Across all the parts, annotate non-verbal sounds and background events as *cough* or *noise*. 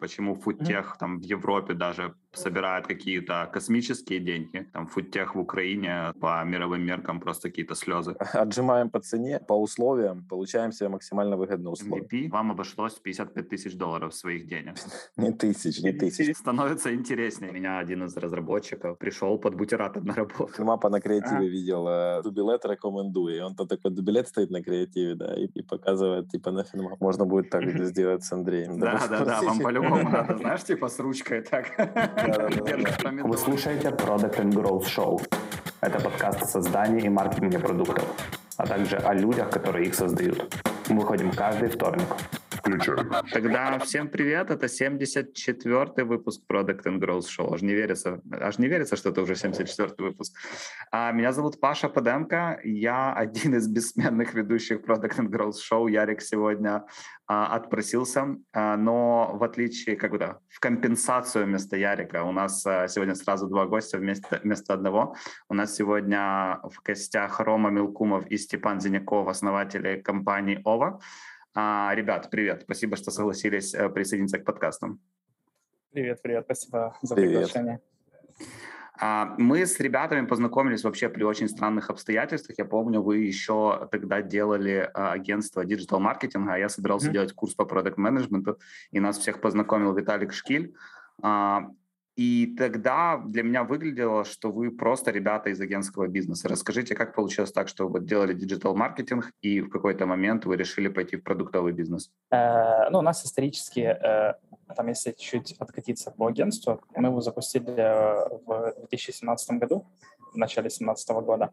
почему фудтех там в Европе даже собирает какие-то космические деньги, там фудтех в Украине по мировым меркам просто какие-то слезы. *laughs* Отжимаем по цене, по условиям, получаем себе максимально выгодные условия. MVP вам обошлось 55 тысяч долларов своих денег. *laughs* Не тысяч, не тысяч. Становится интереснее. Меня один из разработчиков пришел под бутератор на работу. Мапа на креативе видел, э, дубилет рекомендую. И он то такой дубилет стоит на креативе, да, и, показывает, типа, нахрен можно будет так сделать с Андреем. Да, да, да, вам *laughs* по-любому надо, знаешь, типа с ручкой так. Вы слушаете Product and Growth Show. Это подкаст о создании и маркетинге продуктов, а также о людях, которые их создают. Мы выходим каждый вторник. Включаем. Тогда всем привет, это 74-й выпуск Product and Growth Show. Аж не верится, аж не верится, что это уже 74-й выпуск. А, меня зовут Паша Подемко, я один из бессменных ведущих Product and Growth Show. Ярик сегодня а, отпросился, а, но в отличие, как бы, в компенсацию вместо Ярика у нас а, сегодня сразу два гостя вместо, вместо одного. У нас сегодня в гостях Рома Милкумов и Степан Зиняков, основатели компании «Ова». А, ребят, привет. Спасибо, что согласились э, присоединиться к подкастам. Привет, привет. Спасибо за привет. приглашение. А, мы с ребятами познакомились вообще при очень странных обстоятельствах. Я помню, вы еще тогда делали а, агентство digital-маркетинга, а я собирался mm-hmm. делать курс по продукт-менеджменту, и нас всех познакомил Виталик Шкиль. И тогда для меня выглядело, что вы просто ребята из агентского бизнеса. Расскажите, как получилось так, что вы делали digital-маркетинг, и в какой-то момент вы решили пойти в продуктовый бизнес? Э, ну, у нас исторически, э, там, если чуть откатиться по агентству, мы его запустили э, в 2017 году, в начале 2017 года.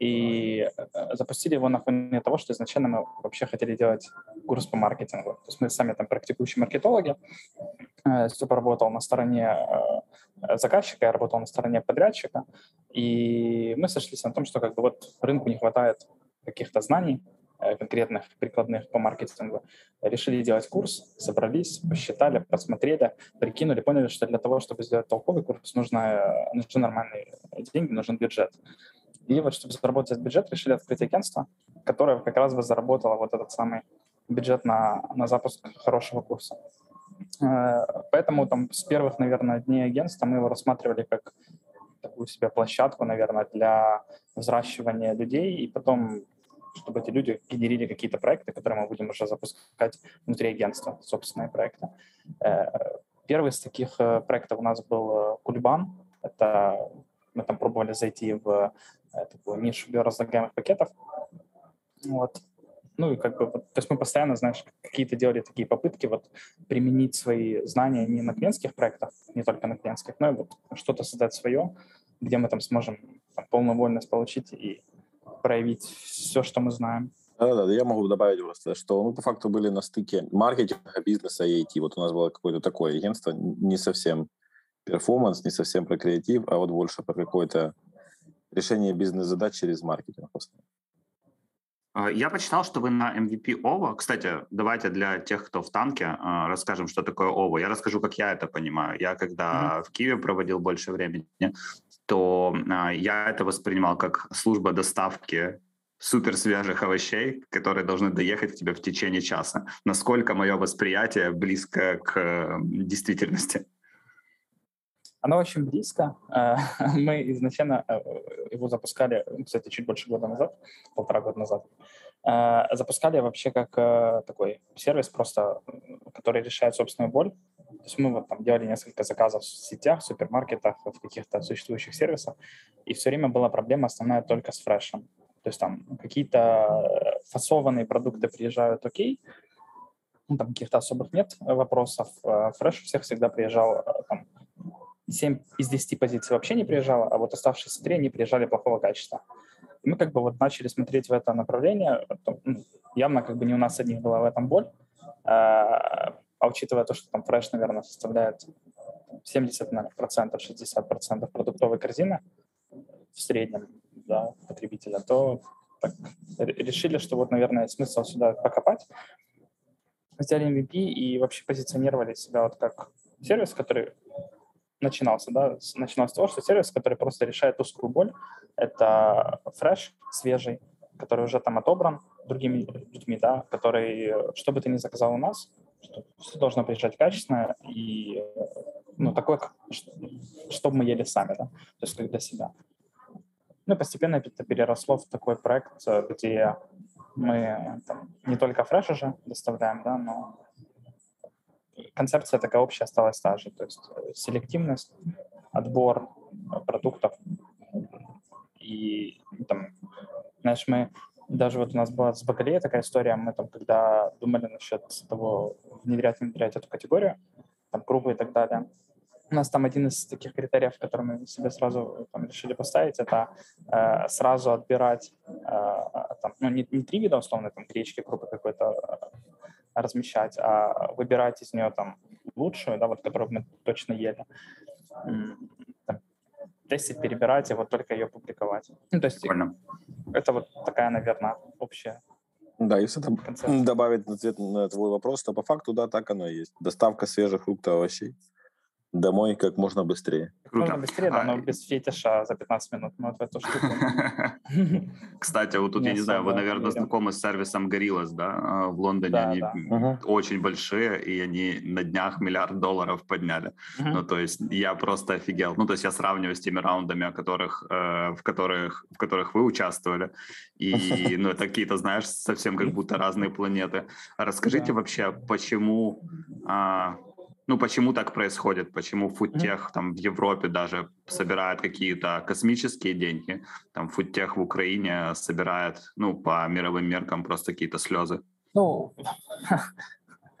И э, запустили его на фоне того, что изначально мы вообще хотели делать курс по маркетингу. То есть мы сами там практикующие маркетологи. Э, Степа работал на стороне э, заказчика, я работал на стороне подрядчика. И мы сошлись на том, что как бы вот рынку не хватает каких-то знаний, конкретных, прикладных по маркетингу. Решили делать курс, собрались, посчитали, посмотрели, прикинули, поняли, что для того, чтобы сделать толковый курс, нужно, нужны нормальные деньги, нужен бюджет. И вот, чтобы заработать бюджет, решили открыть агентство, которое как раз бы заработало вот этот самый бюджет на, на запуск хорошего курса. Э, поэтому там с первых, наверное, дней агентства мы его рассматривали как такую себе площадку, наверное, для взращивания людей, и потом, чтобы эти люди генерили какие-то проекты, которые мы будем уже запускать внутри агентства, собственные проекты. Э, первый из таких э, проектов у нас был Кульбан. Это мы там пробовали зайти в э, такую нишу биоразлагаемых пакетов. Вот. Ну и как бы, то есть мы постоянно, знаешь, какие-то делали такие попытки вот применить свои знания не на клиентских проектах, не только на клиентских, но и вот что-то создать свое, где мы там сможем там, полную вольность получить и проявить все, что мы знаем. Да, да, я могу добавить просто, что мы по факту были на стыке маркетинга, бизнеса и IT. Вот у нас было какое-то такое агентство, не совсем перформанс, не совсем про креатив, а вот больше про какое-то решение бизнес-задач через маркетинг. А, я почитал, что вы на MVP ОВА. Кстати, давайте для тех, кто в танке, а, расскажем, что такое ОВА. Я расскажу, как я это понимаю. Я когда mm-hmm. в Киеве проводил больше времени, то а, я это воспринимал как служба доставки супер свежих овощей, которые должны доехать к тебе в течение часа. Насколько мое восприятие близко к действительности? Оно очень близко. Э, *laughs* мы изначально э, его запускали, кстати, чуть больше года назад, полтора года назад. Э, запускали вообще как такой сервис просто, который решает собственную боль. То есть мы вот там делали несколько заказов в сетях, в супермаркетах, в каких-то существующих сервисах, и все время была проблема основная только с фрешем. То есть там какие-то фасованные продукты приезжают окей, ну, там каких-то особых нет вопросов. Фреш у всех всегда приезжал там, 7 из 10 позиций вообще не приезжало, а вот оставшиеся 3 не приезжали плохого качества. И мы как бы вот начали смотреть в это направление. Ну, явно как бы не у нас одних была в этом боль. А, а учитывая то, что там фреш, наверное, составляет 70%, 60% продуктовой корзины в среднем да, потребителя, то так, решили, что вот, наверное, смысл сюда покопать. Взяли MVP и вообще позиционировали себя вот как сервис, который начинался, да, начиналось с того, что сервис, который просто решает узкую боль, это фреш свежий, который уже там отобран другими людьми, да, который, что бы ты ни заказал у нас, все должно приезжать качественно и ну, такое, чтобы мы ели сами, да, то есть как для себя. Ну, постепенно это переросло в такой проект, где мы там, не только фреш уже доставляем, да, но концепция такая общая осталась та же, то есть селективность, отбор продуктов. И там, знаешь, мы даже вот у нас была с бакалеей такая история, мы там, когда думали насчет того, внедрять, внедрять эту категорию, там, группы и так далее, у нас там один из таких критериев, который мы себе сразу там, решили поставить, это э, сразу отбирать, э, там, ну, не, не три вида, условно, там, гречки, крупы какой-то э, размещать, а выбирать из нее там лучшую, да, вот, которую мы точно ели, там, тестить, перебирать и вот только ее публиковать. Ну, то есть Прикольно. это вот такая, наверное, общая да, если там добавить ответ на твой вопрос, то по факту, да, так оно и есть. Доставка свежих фруктов, овощей домой как можно быстрее. Круто. Можно быстрее, да, а... но без фетиша за 15 минут. Мы вот в эту штуку. *laughs* Кстати, вот тут, я не знаю, вы, наверное, знакомы с сервисом Gorillas, да? А, в Лондоне они очень большие, и они на днях миллиард долларов подняли. Ну, то есть я просто офигел. Ну, то есть я сравниваю с теми раундами, которых, э, в, которых, в которых вы участвовали. И, *laughs* ну, это какие-то, знаешь, совсем как будто разные планеты. Расскажите вообще, почему а, ну, почему так происходит, почему фудтех там в Европе даже собирает какие-то космические деньги, там фудтех в Украине собирает, ну, по мировым меркам просто какие-то слезы. Ну,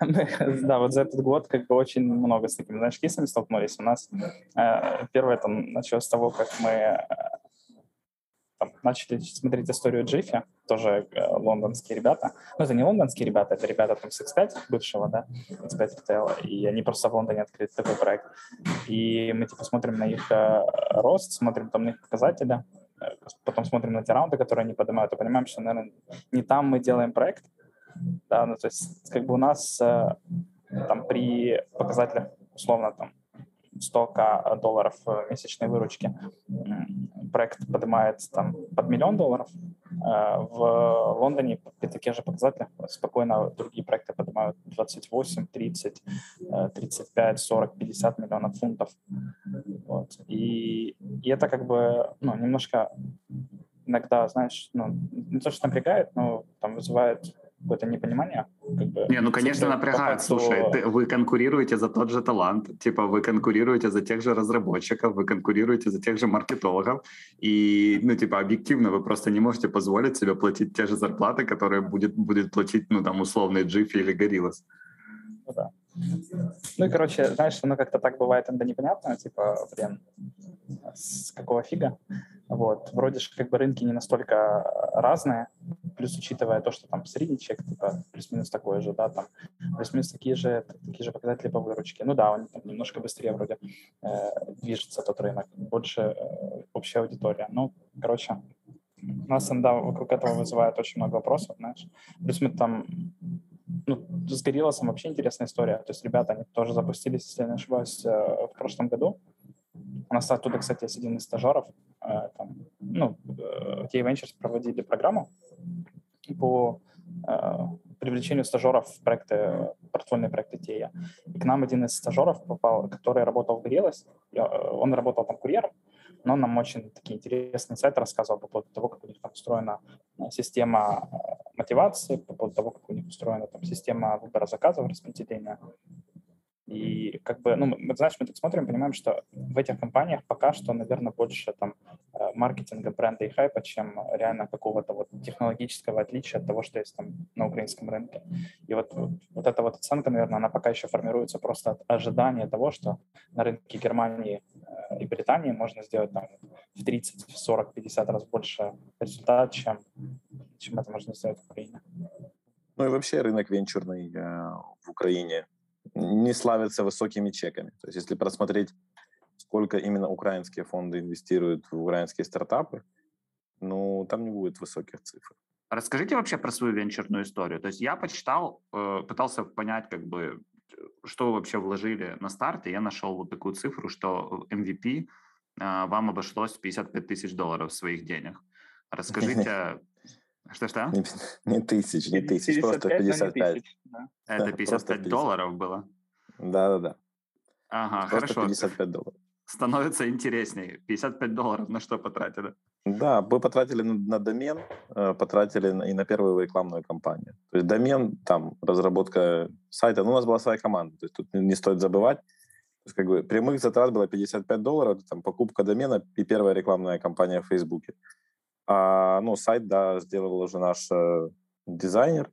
*laughs* да, вот за этот год как бы очень много с такими, знаешь, кейсами столкнулись. У нас э, первое там началось с того, как мы э, там, начали смотреть историю Джиффи, тоже э, лондонские ребята. Ну, это не лондонские ребята, это ребята там с X5 бывшего, да, X5 Retail, и они просто в Лондоне открыли такой проект. И мы, типа, смотрим на их э, рост, смотрим там на их показатели, э, потом смотрим на те раунды, которые они поднимают, и понимаем, что, наверное, не там мы делаем проект, да, ну, то есть, как бы у нас э, там при показателях, условно, там, 100к долларов месячной выручки. Проект поднимает там под миллион долларов. Э, в Лондоне при таких же показателях спокойно другие проекты поднимают 28, 30, 35, 40, 50 миллионов фунтов. Вот. И, и это как бы ну, немножко иногда, знаешь, ну, не то, что напрягает, но там вызывает какое-то непонимание. Как бы, не, ну, конечно, напрягает. Факту... Слушай, ты, вы конкурируете за тот же талант, типа вы конкурируете за тех же разработчиков, вы конкурируете за тех же маркетологов, и, ну, типа, объективно вы просто не можете позволить себе платить те же зарплаты, которые будет, будет платить, ну, там, условный Jiffy или Gorillaz. Ну, да. Ну и, короче, знаешь, оно как-то так бывает иногда непонятно, типа, блин, с какого фига? Вот. Вроде же как бы рынки не настолько разные, плюс учитывая то, что там средний чек, типа, плюс-минус такой же, да, там, плюс-минус такие же, такие же показатели по выручке. Ну да, он там, немножко быстрее вроде э, движется тот рынок, больше э, общая аудитория. Ну, короче, у нас иногда вокруг этого вызывает очень много вопросов, знаешь. Плюс мы там ну, с Гориллосом вообще интересная история. То есть ребята, они тоже запустились, если я не ошибаюсь, э, в прошлом году. У нас оттуда, кстати, есть один из стажеров. Э, там, ну, Tea э, проводили программу по привлечению стажеров в проекты, портфольные проекты Тея. И к нам один из стажеров попал, который работал в Гориллос. Он работал там курьером, но нам очень такие интересные сайты рассказывал по поводу того, как у них там устроена система мотивации, по поводу того, как у них устроена там система выбора заказов, распределения. И как бы, ну, мы, знаешь, мы так смотрим, понимаем, что в этих компаниях пока что, наверное, больше там э, маркетинга, бренда и хайпа, чем реально какого-то вот технологического отличия от того, что есть там на украинском рынке. И вот, вот, вот эта вот оценка, наверное, она пока еще формируется просто от ожидания того, что на рынке Германии и Британии можно сделать там в 30, 40, 50 раз больше результат, чем, чем это можно сделать в Украине. Ну и вообще рынок венчурный э, в Украине не славится высокими чеками. То есть если просмотреть, сколько именно украинские фонды инвестируют в украинские стартапы, ну, там не будет высоких цифр. Расскажите вообще про свою венчурную историю. То есть я почитал, э, пытался понять, как бы, что вы вообще вложили на старт, и я нашел вот такую цифру, что MVP а, вам обошлось 55 тысяч долларов своих денег. Расскажите, *laughs* Что-что? Не, *laughs* не тысяч, не тысяч, 55, просто 55. Тысяч, да. Это 55 долларов было? Да-да-да. Ага, просто хорошо. 55 долларов. Становится интереснее. 55 долларов на что потратили? Да, мы потратили на, на домен, э, потратили на, и на первую рекламную кампанию. То есть домен, там, разработка сайта. Ну, у нас была своя команда, то есть тут не стоит забывать. То есть, как бы, прямых затрат было 55 долларов, там, покупка домена и первая рекламная кампания в Фейсбуке. А, ну, сайт, да, сделал уже наш э, дизайнер.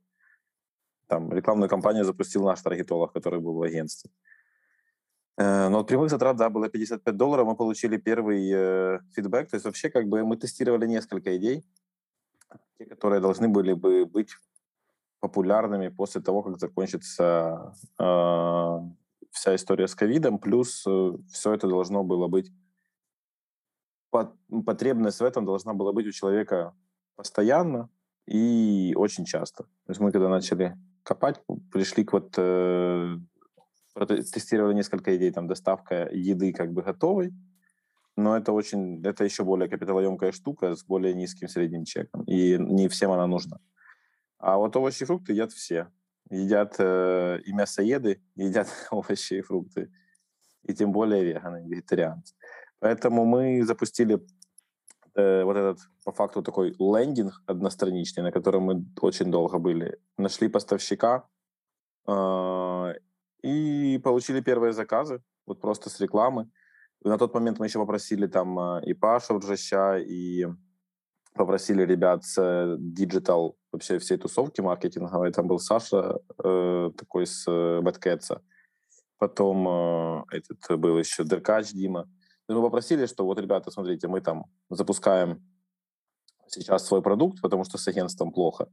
Там рекламную кампанию запустил наш таргетолог, который был в агентстве. Э, но от прямых затрат, да, было 55 долларов, мы получили первый э, фидбэк, то есть вообще как бы мы тестировали несколько идей, те, которые должны были бы быть популярными после того, как закончится э, вся история с ковидом, плюс э, все это должно было быть, потребность в этом должна была быть у человека постоянно и очень часто. То есть мы когда начали копать, пришли к вот э, тестировали несколько идей, там, доставка еды как бы готовой, но это очень, это еще более капиталоемкая штука с более низким средним чеком, и не всем она нужна. А вот овощи и фрукты едят все. Едят э, и мясоеды, *laughs* едят овощи и фрукты, и тем более веганы, вегетарианцы. Поэтому мы запустили э, вот этот, по факту, такой лендинг одностраничный, на котором мы очень долго были. Нашли поставщика, э, и получили первые заказы, вот просто с рекламы. На тот момент мы еще попросили там э, и Пашу Ржаща, и попросили ребят с Digital вообще всей тусовки маркетинговой. Там был Саша э, такой с Бэткетса. Потом э, этот был еще Деркач Дима. Мы попросили, что вот, ребята, смотрите, мы там запускаем сейчас свой продукт, потому что с агентством плохо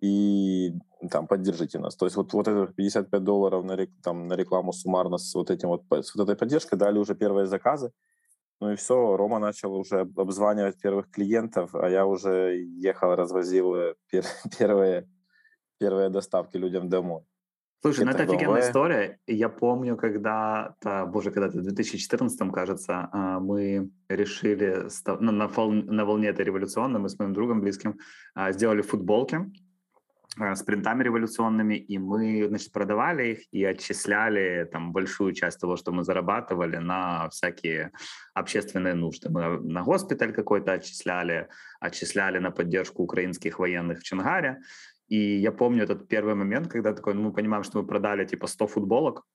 и там поддержите нас. То есть вот, вот это 55 долларов на, рек, там, на рекламу суммарно с вот, этим вот, с вот этой поддержкой дали уже первые заказы. Ну и все, Рома начал уже обзванивать первых клиентов, а я уже ехал, развозил э, пер, *laughs* первые, первые доставки людям домой. Слушай, ну это офигенная история. Я помню, когда-то, боже, когда-то в 2014, кажется, а, мы решили ну, на, на волне этой революционной, мы с моим другом близким а, сделали футболки, Э, с принтами революционными, и мы, значит, продавали их и отчисляли там большую часть того, что мы зарабатывали на всякие общественные нужды. Мы на госпиталь какой-то отчисляли, отчисляли на поддержку украинских военных в Чангаре. И я помню этот первый момент, когда такой, ну, мы понимаем, что мы продали типа 100 футболок,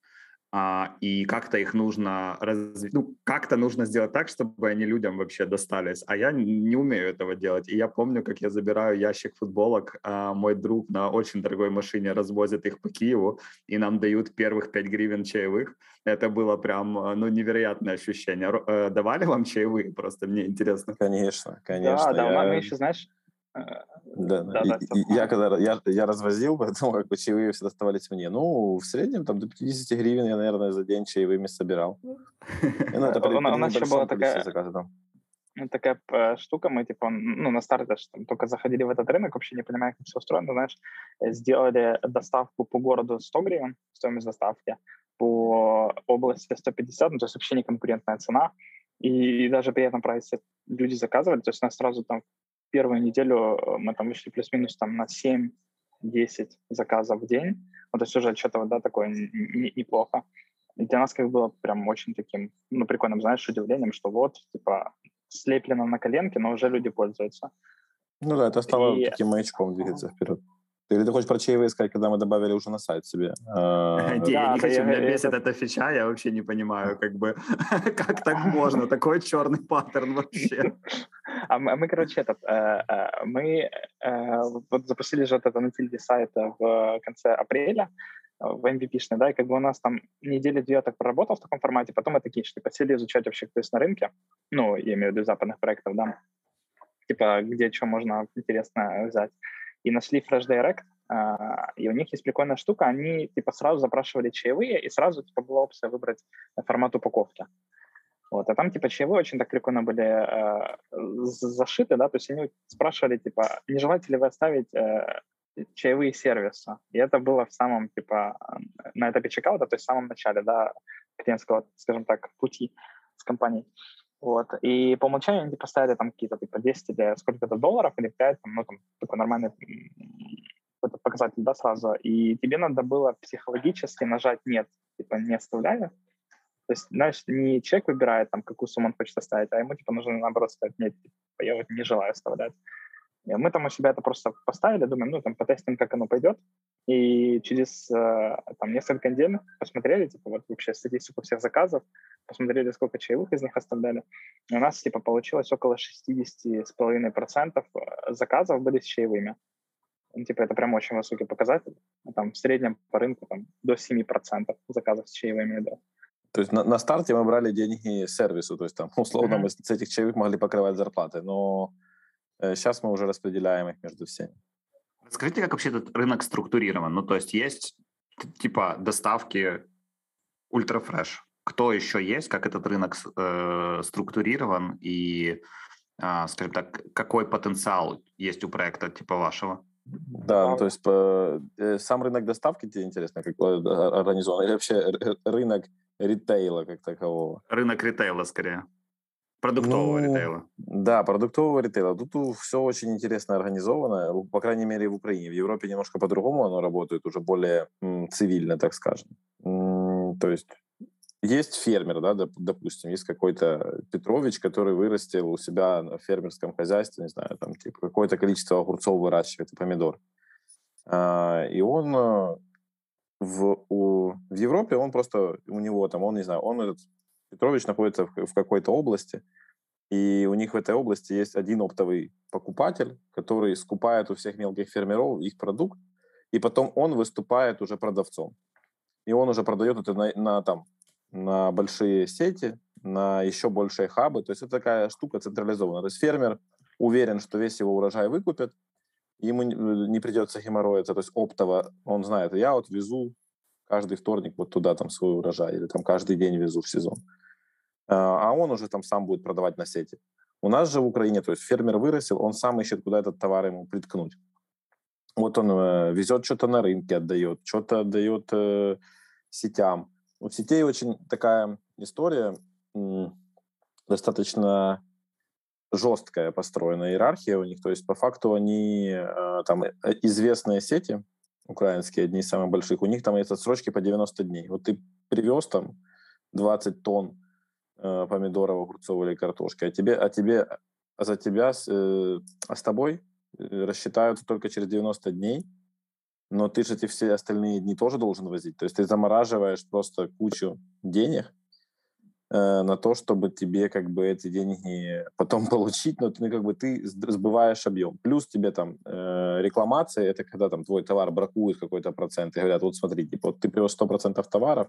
а, и как-то их нужно развить, ну, как-то нужно сделать так, чтобы они людям вообще достались, а я не умею этого делать. И я помню, как я забираю ящик футболок, а мой друг на очень дорогой машине развозит их по Киеву, и нам дают первых 5 гривен чаевых. Это было прям, ну, невероятное ощущение. Э, давали вам чаевые? Просто мне интересно. Конечно, конечно. Да, да, я... у мамы еще, знаешь, да, да, и, и, я когда я, я развозил, *laughs* поэтому как бы чаевые все доставались мне. Ну, в среднем там до 50 гривен я, наверное, за день чаевыми собирал. Ну, это при, у, у нас еще была такая, заказа, ну, такая э, штука, мы типа, ну, на старте там, только заходили в этот рынок, вообще не понимая, как все устроено, знаешь, э, сделали доставку по городу 100 гривен, стоимость доставки, по области 150, ну, то есть вообще не конкурентная цена, и даже при этом прайсе люди заказывали, то есть у нас сразу там первую неделю э, мы там вышли плюс-минус там на 7-10 заказов в день. Вот это уже что-то, да, такое неплохо. И для нас как было прям очень таким, ну, прикольным, знаешь, удивлением, что вот, типа, слеплено на коленке, но уже люди пользуются. Ну да, это стало и... таким маячком двигаться вперед. Или ты хочешь про чаевые сказать, когда мы добавили уже на сайт себе? А, *laughs* не, я не хочу, меня бесит эта фича, я вообще не понимаю, как бы, *laughs* как так можно, такой черный паттерн вообще. *laughs* А мы, мы короче, этот, э, э, мы э, вот запустили же этот Antilde сайта в конце апреля, в MVP-шный, да, и как бы у нас там недели две так проработал в таком формате, потом мы такие, что посели изучать вообще, кто есть на рынке, ну, я имею в виду западных проектов, да, типа, где что можно интересно взять и нашли Fresh Direct, Uh, и у них есть прикольная штука, они типа сразу запрашивали чаевые, и сразу типа была опция выбрать формат упаковки. Вот, а там типа чаевые очень так прикольно были uh, зашиты, да, то есть они спрашивали типа, не желаете ли вы оставить uh, чаевые сервиса? И это было в самом типа на этапе чекаута, то есть в самом начале, да, клиентского, скажем так, пути с компанией. Вот. И по умолчанию они типа ставили там какие-то типа 10 или сколько-то долларов или 5, там, ну, там такой нормальный какой-то показатель, да, сразу. И тебе надо было психологически нажать «нет», типа не оставляю. То есть, знаешь, не человек выбирает, там, какую сумму он хочет оставить, а ему, типа, нужно, наоборот, сказать «нет, типа, я вот не желаю оставлять». И мы там у себя это просто поставили, думаем, ну, там, потестим, как оно пойдет. И через э, там, несколько недель посмотрели, типа, вот вообще статистику всех заказов, посмотрели, сколько чаевых из них оставляли. И у нас, типа, получилось около 60,5% э, заказов были с чаевыми. Ну, типа, это прям очень высокий показатель. Там в среднем по рынку там, до 7% заказов с чаевыми, да. То есть на, на старте мы брали деньги сервису, то есть там *laughs* условно mm-hmm. мы с этих чаевых могли покрывать зарплаты, но э, сейчас мы уже распределяем их между всеми. Скажите, как вообще этот рынок структурирован? Ну, то есть есть типа доставки ультрафреш. Кто еще есть? Как этот рынок э, структурирован? И, э, скажем так, какой потенциал есть у проекта типа вашего? Да, ну, то есть по, э, сам рынок доставки тебе интересно, как организован? Или вообще рынок ритейла как такового? Рынок ритейла скорее. Продуктового ну, ритейла. Да, продуктового ритейла. Тут все очень интересно организовано, по крайней мере, в Украине. В Европе немножко по-другому оно работает, уже более м, цивильно, так скажем. М, то есть есть фермер, да, допустим, есть какой-то Петрович, который вырастил у себя на фермерском хозяйстве, не знаю, там, типа, какое-то количество огурцов выращивает помидор. А, и он э, в, у, в Европе, он просто, у него там, он, не знаю, он этот Петрович находится в, в какой-то области, и у них в этой области есть один оптовый покупатель, который скупает у всех мелких фермеров их продукт, и потом он выступает уже продавцом. И он уже продает это на, на, там, на большие сети, на еще большие хабы. То есть это такая штука централизованная. То есть фермер уверен, что весь его урожай выкупят, ему не придется геморроиться. То есть оптово он знает, я вот везу каждый вторник вот туда там свой урожай, или там каждый день везу в сезон. А, а он уже там сам будет продавать на сети. У нас же в Украине, то есть фермер вырастил, он сам ищет, куда этот товар ему приткнуть. Вот он э, везет что-то на рынке, отдает, что-то отдает э, сетям. У сетей очень такая история, достаточно жесткая построена иерархия у них. То есть по факту они э, там э, известные сети, украинские, одни из самых больших, у них там есть отсрочки по 90 дней. Вот ты привез там 20 тонн э, помидоров, огурцов или картошки, а тебе, а тебе, а за тебя, э, а с тобой э, рассчитаются только через 90 дней, но ты же эти все остальные дни тоже должен возить. То есть ты замораживаешь просто кучу денег э, на то, чтобы тебе как бы эти деньги *laughs* потом получить, но ты как бы ты сбываешь объем. Плюс тебе там э, рекламация, это когда там твой товар бракует какой-то процент, и говорят, вот смотри, типа, вот ты привез 100% товаров,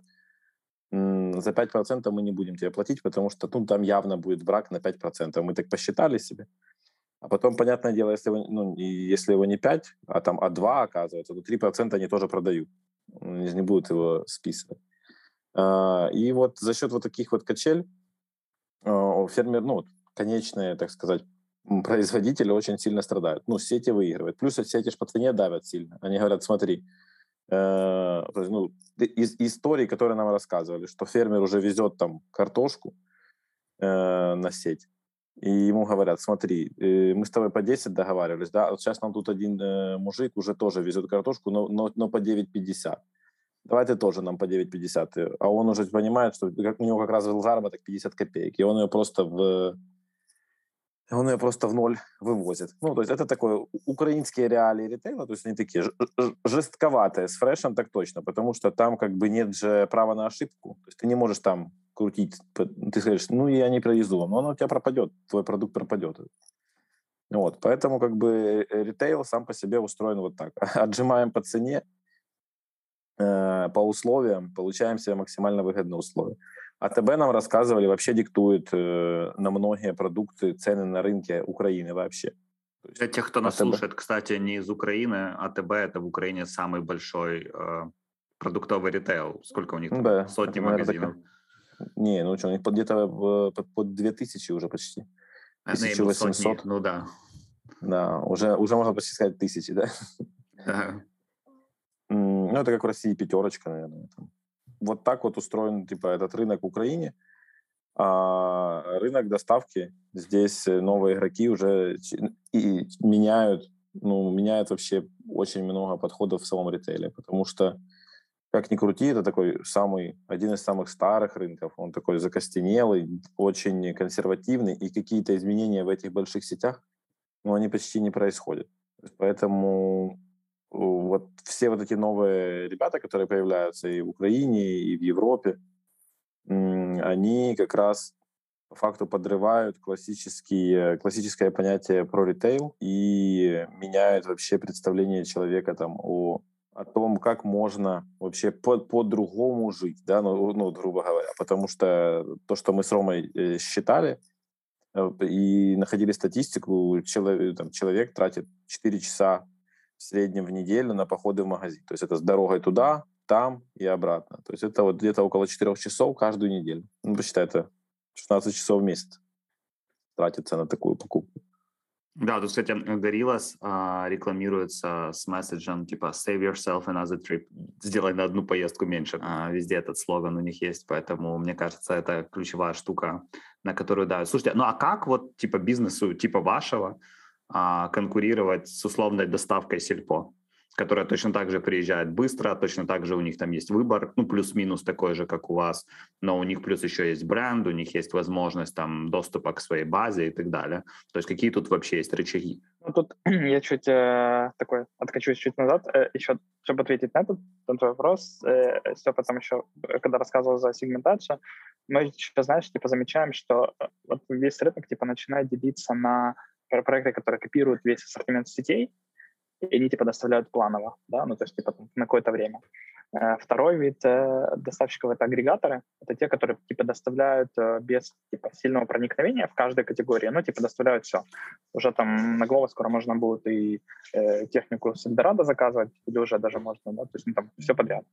за 5% мы не будем тебе платить, потому что ну, там явно будет брак на 5%. Мы так посчитали себе. А потом, понятное дело, если его, ну, если его не 5, а там а 2 оказывается, то 3% они тоже продают. Они не будут его списывать. А, и вот за счет вот таких вот качель а, фермер, ну, конечные, так сказать, производители очень сильно страдают. Ну, сети выигрывают. Плюс сети ж по цене давят сильно. Они говорят, смотри, есть, ну, из историй, которые нам рассказывали, что фермер уже везет там картошку на сеть, и ему говорят, смотри, э, мы с тобой по 10 договаривались, да, вот сейчас нам тут один э, мужик уже тоже везет картошку, но, но, но по 9,50. Давай ты тоже нам по 9,50. А он уже понимает, что у него как раз был заработок 50 копеек, и он ее просто в он ее просто в ноль вывозит. Ну, то есть это такое украинские реалии ритейла, то есть они такие жестковатые, с фрешем так точно, потому что там как бы нет же права на ошибку. То есть ты не можешь там крутить. Ты скажешь, ну, я не привезу, но оно у тебя пропадет, твой продукт пропадет. Вот, поэтому как бы э, ритейл сам по себе устроен вот так. *laughs* Отжимаем по цене, э, по условиям, получаем себе максимально выгодные условия. АТБ нам рассказывали, вообще диктует э, на многие продукты цены на рынке Украины вообще. Для тех, кто нас АТБ... слушает, кстати, не из Украины, АТБ это в Украине самый большой э, продуктовый ритейл. Сколько у них там? Да, Сотни магазинов. Так... Не, ну что, у них где-то под, под 2000 уже почти. 1800. Ну да. Да, уже, уже можно почти сказать тысячи, да? Да. Ну, это как в России пятерочка, наверное. Там. Вот так вот устроен, типа, этот рынок в Украине. А рынок доставки, здесь новые игроки уже и меняют, ну, меняют вообще очень много подходов в самом ритейле, потому что как ни крути, это такой самый, один из самых старых рынков. Он такой закостенелый, очень консервативный, и какие-то изменения в этих больших сетях, ну, они почти не происходят. Поэтому вот все вот эти новые ребята, которые появляются и в Украине, и в Европе, они как раз по факту подрывают классические, классическое понятие про ритейл и меняют вообще представление человека там о о том, как можно вообще по- по-другому жить, да, ну, ну, грубо говоря, потому что то, что мы с Ромой э, считали э, и находили статистику, человек, там, человек тратит 4 часа в среднем в неделю на походы в магазин, то есть это с дорогой туда, там и обратно, то есть это вот где-то около 4 часов каждую неделю, ну, посчитай, это 16 часов в месяц тратится на такую покупку. Да, тут, кстати, Gorillas а, рекламируется с месседжем типа «Save yourself another trip», «Сделай на одну поездку меньше». А, везде этот слоган у них есть, поэтому, мне кажется, это ключевая штука, на которую да. Слушайте, ну а как вот типа бизнесу типа вашего а, конкурировать с условной доставкой сельпо? которая точно так же приезжает быстро, точно так же у них там есть выбор, ну, плюс-минус такой же, как у вас, но у них плюс еще есть бренд, у них есть возможность там доступа к своей базе и так далее. То есть какие тут вообще есть рычаги? Ну, тут *clears throat* я чуть э, такой откачусь чуть назад, э, еще, чтобы ответить на этот, на твой вопрос, э, все потом еще, когда рассказывал за сегментацию, мы еще, знаешь, типа замечаем, что э, вот весь рынок типа начинает делиться на проекты, которые копируют весь ассортимент сетей, и они типа доставляют планово, да, ну то есть типа на какое-то время. Э, второй вид э, доставщиков это агрегаторы, это те, которые типа доставляют э, без типа сильного проникновения в каждой категории, ну типа доставляют все. Уже там на Glovo скоро можно будет и э, технику с Эльдорадо заказывать, или уже даже можно, да, то есть ну, там все подряд.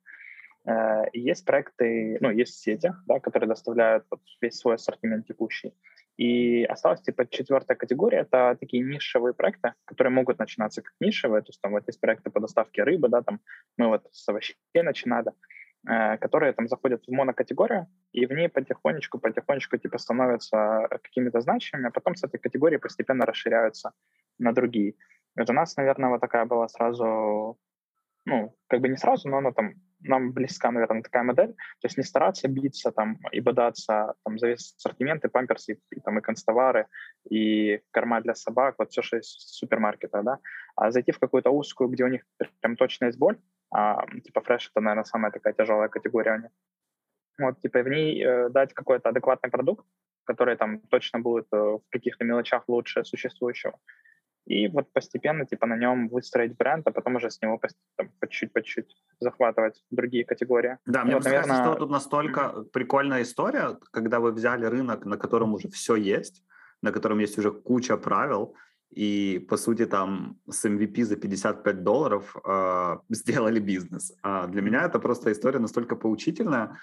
Э, есть проекты, ну есть сети, да, которые доставляют вот весь свой ассортимент текущий. И осталась типа четвертая категория, это такие нишевые проекты, которые могут начинаться как нишевые, то есть там вот есть проекты по доставке рыбы, да, там мы вот с овощей начинали, э, которые там заходят в монокатегорию, и в ней потихонечку, потихонечку типа становятся какими-то значимыми, а потом с этой категории постепенно расширяются на другие. Вот у нас, наверное, вот такая была сразу, ну, как бы не сразу, но она там нам близка, наверное, такая модель. То есть не стараться биться там и бодаться там, за весь ассортимент, и памперсы, и, там, и констовары, и корма для собак, вот все, что есть в супермаркетах, да, а зайти в какую-то узкую, где у них прям точно есть боль, а, типа фреш это, наверное, самая такая тяжелая категория у них. Вот, типа в ней э, дать какой-то адекватный продукт, который там точно будет э, в каких-то мелочах лучше существующего и вот постепенно типа на нем выстроить бренд, а потом уже с него там, по чуть-чуть, по чуть-чуть захватывать другие категории. Да, мне вот, наверное... кажется, что тут настолько прикольная история, когда вы взяли рынок, на котором уже все есть, на котором есть уже куча правил, и, по сути, там с MVP за 55 долларов э, *laughs* сделали бизнес. А для меня это просто история настолько поучительная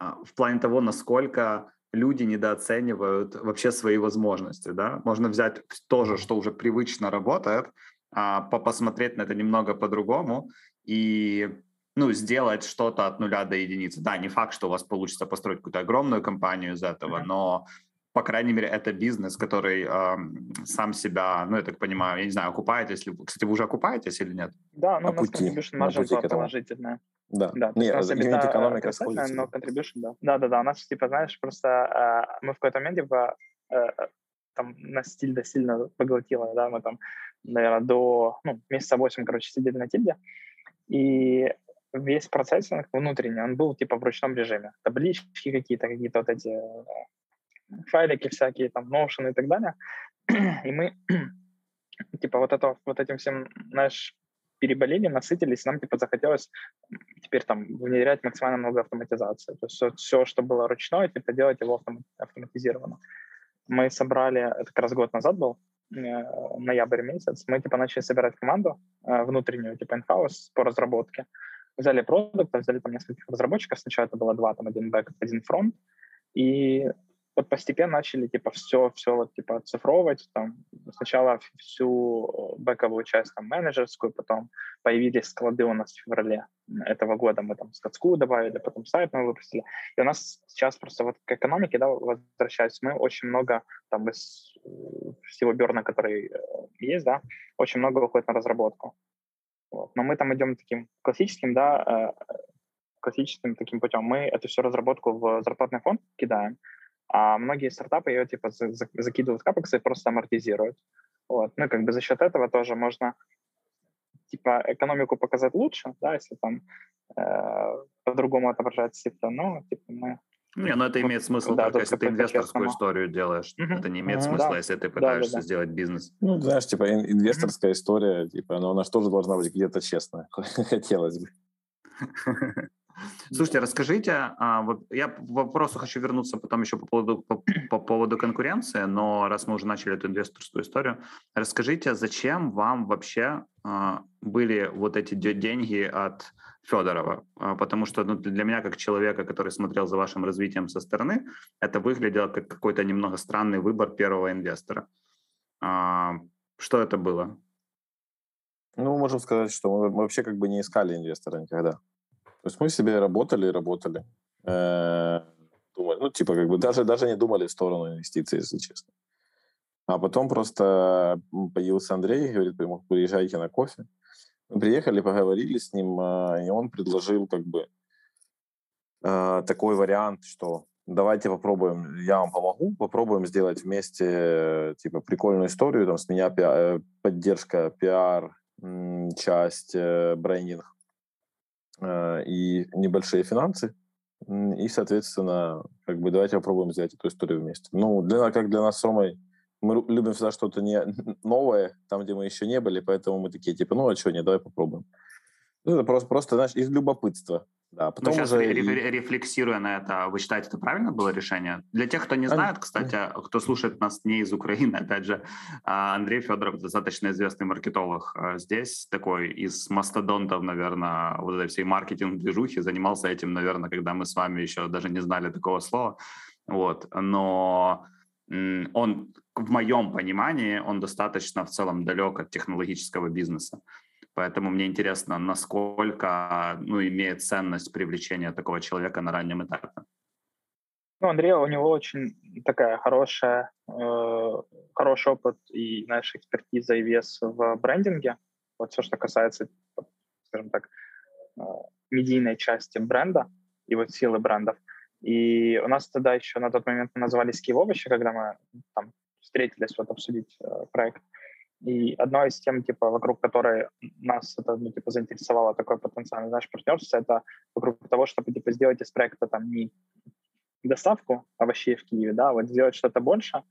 э, в плане того, насколько люди недооценивают вообще свои возможности, да. Можно взять то же, что уже привычно работает, а, посмотреть на это немного по-другому и ну, сделать что-то от нуля до единицы. Да, не факт, что у вас получится построить какую-то огромную компанию из этого, но по крайней мере, это бизнес, который э, сам себя, ну, я так понимаю, я не знаю, окупаетесь ли Кстати, вы уже окупаетесь или нет? Да, ну, у нас contribution маржа была положительная. Да, да не, юнит экономика сходится. Но contribution, да. Да-да-да, у нас, типа, знаешь, просто э, мы в какой-то момент, типа, э, там, нас тильда сильно поглотила, да, мы там, наверное, до, ну, месяца восемь, короче, сидели на тильде, и весь процесс внутренний, он был, типа, в ручном режиме. Таблички какие-то, какие-то вот эти файлики всякие, там, Notion и так далее. *clears throat* И мы, *clears throat* типа, вот, это, вот этим всем, знаешь, переболели, насытились, нам, типа, захотелось теперь там внедрять максимально много автоматизации. То есть все, все что было ручное, типа, делать его автоматизированно. Мы собрали, это как раз год назад был, э, ноябрь месяц, мы, типа, начали собирать команду э, внутреннюю, типа, in-house по разработке. Взяли продукт, взяли там нескольких разработчиков, сначала это было два, там один бэк, один фронт, и вот постепенно начали типа все, все вот типа оцифровывать, там сначала всю бэковую часть там менеджерскую, потом появились склады у нас в феврале этого года, мы там складскую добавили, потом сайт мы выпустили, и у нас сейчас просто вот к экономике, да, возвращаясь, мы очень много там из всего берна, который э, есть, да, очень много уходит на разработку. Вот. Но мы там идем таким классическим, да, э, классическим таким путем. Мы эту всю разработку в зарплатный фонд кидаем, а многие стартапы ее типа закидывают в капекс и просто амортизируют. Вот. Ну, как бы за счет этого тоже можно типа экономику показать лучше, да, если там э, по-другому отображать цифры, но типа мы не, ну это имеет смысл да, только если ты инвесторскую историю делаешь. Mm-hmm. Это не имеет mm-hmm. смысла, да. если ты пытаешься да, да, да. сделать бизнес. Ну, знаешь, типа инвесторская mm-hmm. история, типа, но она же тоже должна быть где-то честная. *laughs* Хотелось бы. *laughs* Слушайте, расскажите, а, вот я к вопросу хочу вернуться потом еще по поводу, по, по поводу конкуренции, но раз мы уже начали эту инвесторскую историю, расскажите, зачем вам вообще а, были вот эти деньги от Федорова? А, потому что ну, для меня, как человека, который смотрел за вашим развитием со стороны, это выглядело как какой-то немного странный выбор первого инвестора. Что это было? Ну, можем сказать, что мы вообще как бы не искали инвестора никогда. То есть мы себе работали и работали. Э, думали, ну, типа, как бы даже, даже не думали в сторону инвестиций, если честно. А потом просто появился Андрей, говорит, приезжайте на кофе. Мы приехали, поговорили с ним, а, и он предложил как бы э, такой вариант, что давайте попробуем, я вам помогу, попробуем сделать вместе типа прикольную историю, там с меня пиар, э, поддержка, пиар, часть, брендинг Э, и небольшие финансы, и, соответственно, как бы давайте попробуем взять эту историю вместе. Ну, для, как для нас с Ромой, мы любим всегда что-то не новое, там, где мы еще не были, поэтому мы такие, типа, ну, а что, не, давай попробуем. Ну, это просто, просто, знаешь, из любопытства. Да, ну, потом сейчас уже... рефлексируя на это, вы считаете, это правильно было решение? Для тех, кто не знает, кстати, кто слушает нас не из Украины, опять же, а, Андрей Федоров достаточно известный маркетолог а, здесь, такой из мастодонтов, наверное, вот этой всей маркетинг-движухи, занимался этим, наверное, когда мы с вами еще даже не знали такого слова, вот, но он, в моем понимании, он достаточно в целом далек от технологического бизнеса. Поэтому мне интересно, насколько ну, имеет ценность привлечения такого человека на раннем этапе. Ну, Андрей, у него очень такая хорошая, э, хороший опыт и, знаешь, экспертиза и вес в брендинге. Вот все, что касается, скажем так, э, медийной части бренда и вот силы брендов. И у нас тогда еще на тот момент мы назывались Киевовичи, когда мы там встретились вот обсудить э, проект. И одна из тем, типа, вокруг которой нас это, ну, типа, заинтересовало такое потенциальное, наше партнерство, это вокруг того, чтобы, типа, сделать из проекта там не доставку овощей в Киеве, да, а вот сделать что-то больше,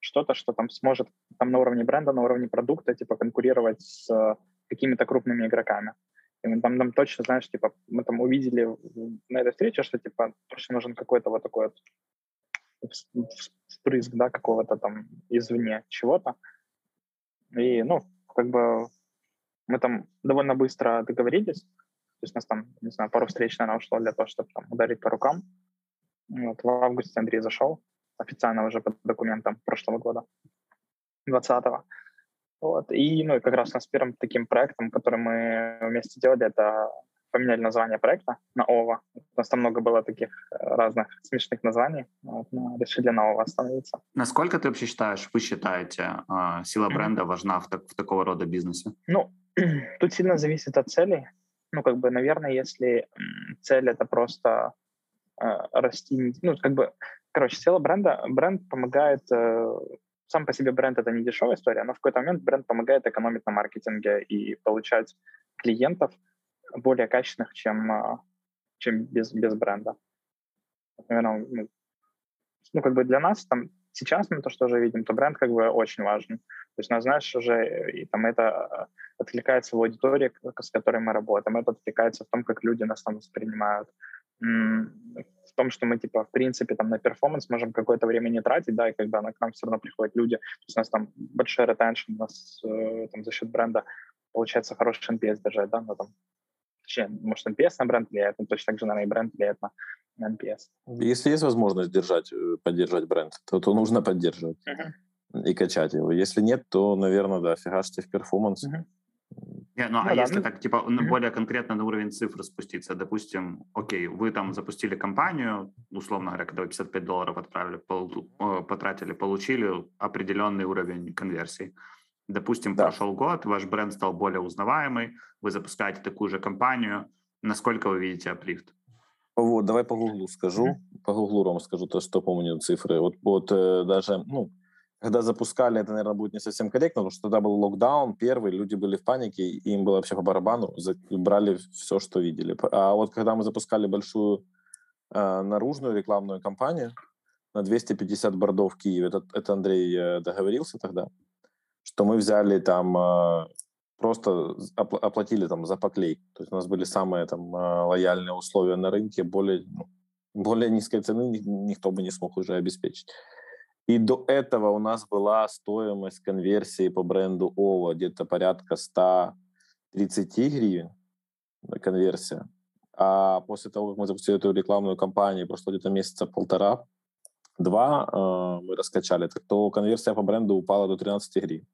что-то, что там сможет там на уровне бренда, на уровне продукта, типа, конкурировать с э, какими-то крупными игроками. И мы там, там точно, знаешь, типа, мы там увидели на этой встрече, что, типа, точно нужен какой-то вот такой вот впрыск, да, какого-то там извне чего-то, и, ну, как бы мы там довольно быстро договорились. То есть у нас там, не знаю, пару встреч, наверное, ушло для того, чтобы там ударить по рукам. Вот, в августе Андрей зашел официально уже по документам прошлого года, 20-го. Вот. И, ну, и как раз у нас первым таким проектом, который мы вместе делали, это поменяли название проекта на ОВА. У нас там много было таких э, разных смешных названий, вот, но решили на ОВА остановиться. Насколько ты вообще считаешь, вы считаете, э, сила бренда важна в, так, в такого рода бизнесе? Ну, *clears throat* тут сильно зависит от целей. Ну, как бы, наверное, если цель это просто э, расти, ну, как бы, короче, сила бренда, бренд помогает э, сам по себе бренд это не дешевая история, но в какой-то момент бренд помогает экономить на маркетинге и получать клиентов, более качественных, чем, а, чем без, без бренда. Наверное, ну, ну, как бы для нас там сейчас мы то, что уже видим, то бренд как бы очень важен. То есть, ну, знаешь, уже и там это откликается в аудитории, с которой мы работаем, это откликается в том, как люди нас там воспринимают, в том, что мы, типа, в принципе, там на перформанс можем какое-то время не тратить, да, и когда к нам все равно приходят люди, то есть у нас там большой ретеншн, у нас э, там за счет бренда получается хороший NPS держать, да, но там точнее, может, NPS на бренд влияет, но точно так же, наверное, и бренд влияет на NPS. Если есть возможность держать, э, поддержать бренд, то, то нужно поддерживать uh-huh. и качать его. Если нет, то, наверное, да, фигашьте в performance. Uh-huh. Yeah, ну, ну, а да, если ну... так, типа, mm-hmm. более конкретно на уровень цифр спуститься, допустим, окей, вы там запустили компанию, условно говоря, когда вы 55 долларов отправили, пол, потратили, получили определенный уровень конверсии. Допустим, да. прошел год, ваш бренд стал более узнаваемый, вы запускаете такую же кампанию. Насколько вы видите uplift? Вот, давай по Гуглу скажу. Mm-hmm. По Гуглу, Ром, скажу то, что помню цифры. Вот, вот э, даже, ну, когда запускали, это, наверное, будет не совсем корректно, потому что тогда был локдаун первый, люди были в панике, и им было вообще по барабану, брали все, что видели. А вот когда мы запускали большую э, наружную рекламную кампанию на 250 бордов в Киеве, это, это Андрей э, договорился тогда, что мы взяли там э, просто оплатили там за поклей. То есть у нас были самые там э, лояльные условия на рынке, более, ну, более низкой цены никто бы не смог уже обеспечить. И до этого у нас была стоимость конверсии по бренду ОВА где-то порядка 130 гривен конверсия. А после того, как мы запустили эту рекламную кампанию, прошло где-то месяца полтора-два, э, мы раскачали, так то конверсия по бренду упала до 13 гривен.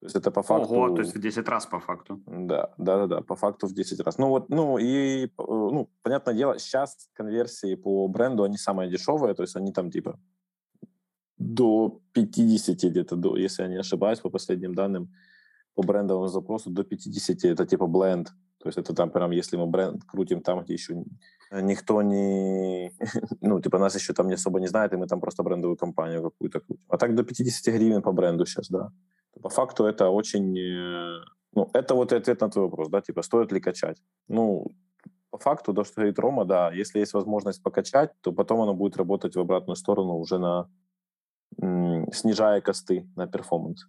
То есть это по факту... Ого, то есть в 10 раз по факту. Да, да, да, да, по факту в 10 раз. Ну вот, ну и, э, ну, понятное дело, сейчас конверсии по бренду, они самые дешевые, то есть они там типа до 50 где-то, до, если я не ошибаюсь, по последним данным, по брендовому запросу до 50, это типа бленд. То есть это там прям, если мы бренд крутим там, где еще никто не... *laughs* Ну, типа нас еще там не особо не знает, и мы там просто брендовую компанию какую-то крутим. А так до 50 гривен по бренду сейчас, да. По факту это очень... Э, ну, это вот ответ на твой вопрос, да, типа, стоит ли качать? Ну, по факту, то, что говорит Рома, да, если есть возможность покачать, то потом оно будет работать в обратную сторону уже на снижая косты на перформанс.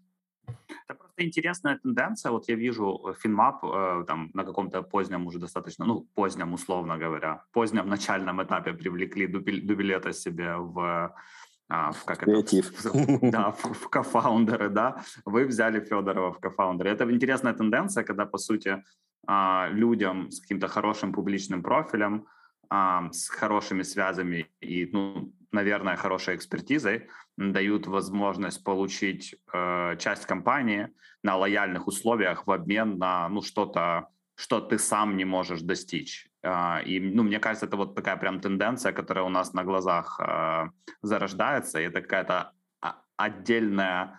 Это просто интересная тенденция. Вот я вижу э, FinMap э, там на каком-то позднем уже достаточно, ну, позднем, условно говоря, позднем начальном этапе привлекли дубилета себе в а, в как Креатив. это, да, в, в кофаундеры, да, вы взяли Федорова в кофаундеры. Это интересная тенденция, когда, по сути, а, людям с каким-то хорошим публичным профилем, а, с хорошими связями и, ну, наверное, хорошей экспертизой дают возможность получить э, часть компании на лояльных условиях в обмен на ну, что-то, что ты сам не можешь достичь. Э, и ну, мне кажется, это вот такая прям тенденция, которая у нас на глазах э, зарождается, и это какая-то отдельная а,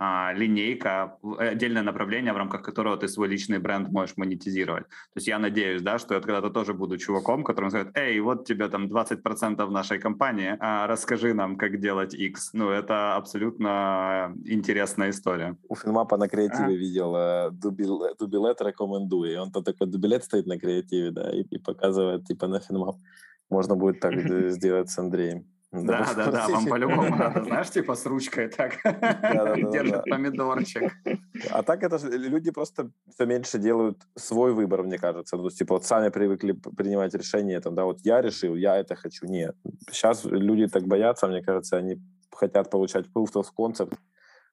линейка, отдельное направление, в рамках которого ты свой личный бренд можешь монетизировать. То есть я надеюсь, да, что я когда-то тоже буду чуваком, которым скажет, эй, вот тебе там 20% нашей компании, а расскажи нам, как делать X. Ну, это абсолютно интересная история. У Финмапа на креативе а? видел э, дубил, дубилет рекомендую, и он там такой дубилет стоит на креативе, да, и, и показывает, типа, на Финмап. Можно будет так *laughs* сделать с Андреем. Да, да, да, вам по-любому *laughs* надо, знаешь, типа с ручкой так держит помидорчик. А так это люди просто все меньше делают свой выбор, мне кажется. Ну, то есть, типа, вот сами привыкли принимать решения, там, да, вот я решил, я это хочу. Нет. Сейчас люди так боятся, мне кажется, они хотят получать proof of concept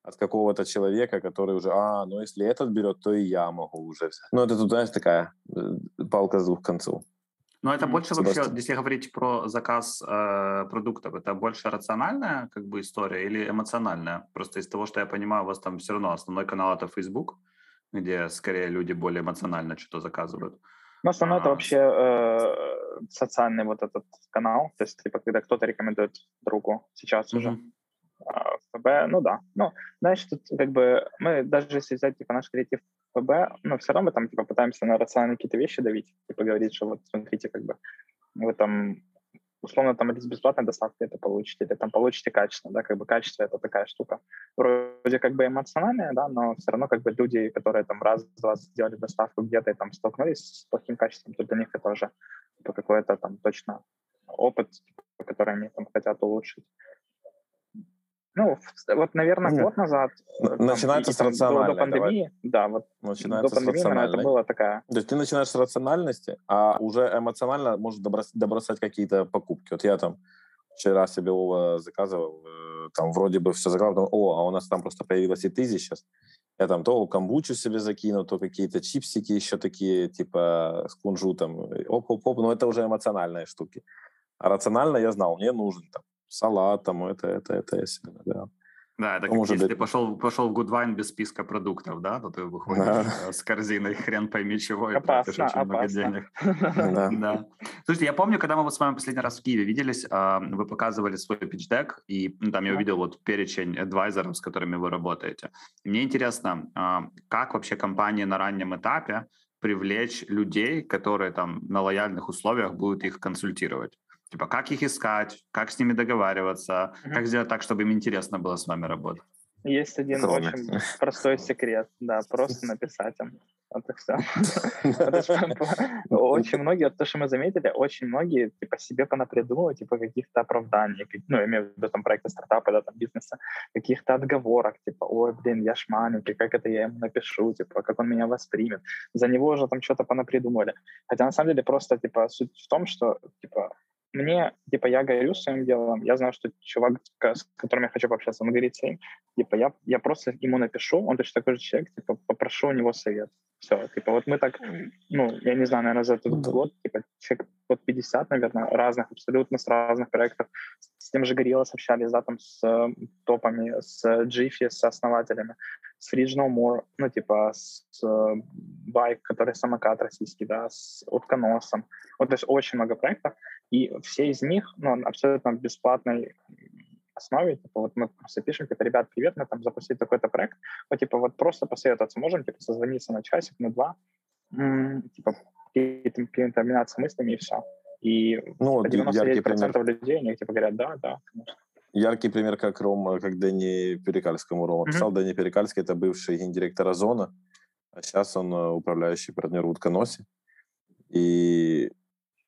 от какого-то человека, который уже, а, ну если этот берет, то и я могу уже взять. Ну, это тут, знаешь, такая э, палка с двух концов. Но это больше вообще, если говорить про заказ э, продуктов, это больше рациональная как бы история или эмоциональная? Просто из того, что я понимаю, у вас там все равно основной канал это Facebook, где скорее люди более эмоционально что-то заказывают. Ну, основной а, это вообще э, социальный вот этот канал, то есть типа когда кто-то рекомендует другу сейчас mm-hmm. уже. А, ФБ, ну да. Ну, знаешь, тут как бы мы даже если взять типа наш креатив ФБ, ну, все равно мы там типа пытаемся на рациональные какие-то вещи давить, типа говорить, что вот смотрите, как бы вы там условно там из бесплатной доставки это получите, или там получите качественно, да, как бы качество это такая штука. Вроде как бы эмоциональная, да, но все равно как бы люди, которые там раз-два сделали доставку где-то и там столкнулись с плохим качеством, то для них это уже типа, какой-то там точно опыт, типа, который они там хотят улучшить. Ну, вот, наверное, Нет. год назад. Э, начинается там, с рациональной. До, до пандемии, давай. да, вот начинается до пандемии, наверное, это была такая. То есть ты начинаешь с рациональности, а уже эмоционально можешь добросать, добросать какие-то покупки. Вот я там вчера себе Вова заказывал, э, там вроде бы все заказал, о, а у нас там просто появилась и тызи сейчас. Я там то камбучу себе закинул, то какие-то чипсики еще такие, типа с кунжутом. Оп-оп-оп, но это уже эмоциональные штуки. А рационально я знал, мне нужен там салат, там это, это, это, это, да. Да, это как Может если быть. ты пошел, пошел в Goodwine без списка продуктов, да, то ты выходишь да. Э, с корзиной хрен пойми чего и опасно, тратишь очень опасно. много денег. *laughs* Да. да. Слушайте, я помню, когда мы вот с вами последний раз в Киеве виделись, а, вы показывали свой питч-дек, и ну, там я увидел вот перечень адвайзеров, с которыми вы работаете. Мне интересно, а, как вообще компании на раннем этапе привлечь людей, которые там на лояльных условиях будут их консультировать? Типа, как их искать, как с ними договариваться, mm-hmm. как сделать так, чтобы им интересно было с вами работать. Есть один Кроме. очень простой секрет, да, просто написать им. Вот и все. *laughs* Очень многие, то, что мы заметили, очень многие типа себе понапридумывают типа каких-то оправданий, ну, я имею в виду там проекты стартапа, да, там бизнеса, каких-то отговорок, типа, ой, блин, я ж маленький, как это я ему напишу, типа, как он меня воспримет. За него уже там что-то понапридумывали. Хотя на самом деле просто, типа, суть в том, что, типа, мне, типа, я горю своим делом, я знаю, что чувак, с которым я хочу пообщаться, он говорит типа, я, я просто ему напишу, он точно такой же человек, типа, попрошу у него совет. Все, типа, вот мы так, ну, я не знаю, наверное, за этот ну год, типа, человек под 50, наверное, разных, абсолютно с разных проектов, с тем же Гориллас общались, да, там, с э, топами, с Jiffy, с основателями, с No More, ну, типа, с э, Bike, который самокат российский, да, с утконосом, вот, то есть очень много проектов, и все из них, ну, абсолютно бесплатной основе, типа, вот мы просто пишем, типа, ребят, привет, мы там запустили такой-то проект, вот, типа, вот просто посоветоваться можем, типа, созвониться на часик, на два, м-м, типа, какие-то обменяться мыслями и все. И ну, типа, 99% пример. людей, они, типа, говорят, да, да, конечно. Яркий пример, как Рома, как Дэнни Перекальскому Рома mm-hmm. писал. Дэнни Перекальский – это бывший гендиректор Озона, а сейчас он э, управляющий партнер в Утконосе. И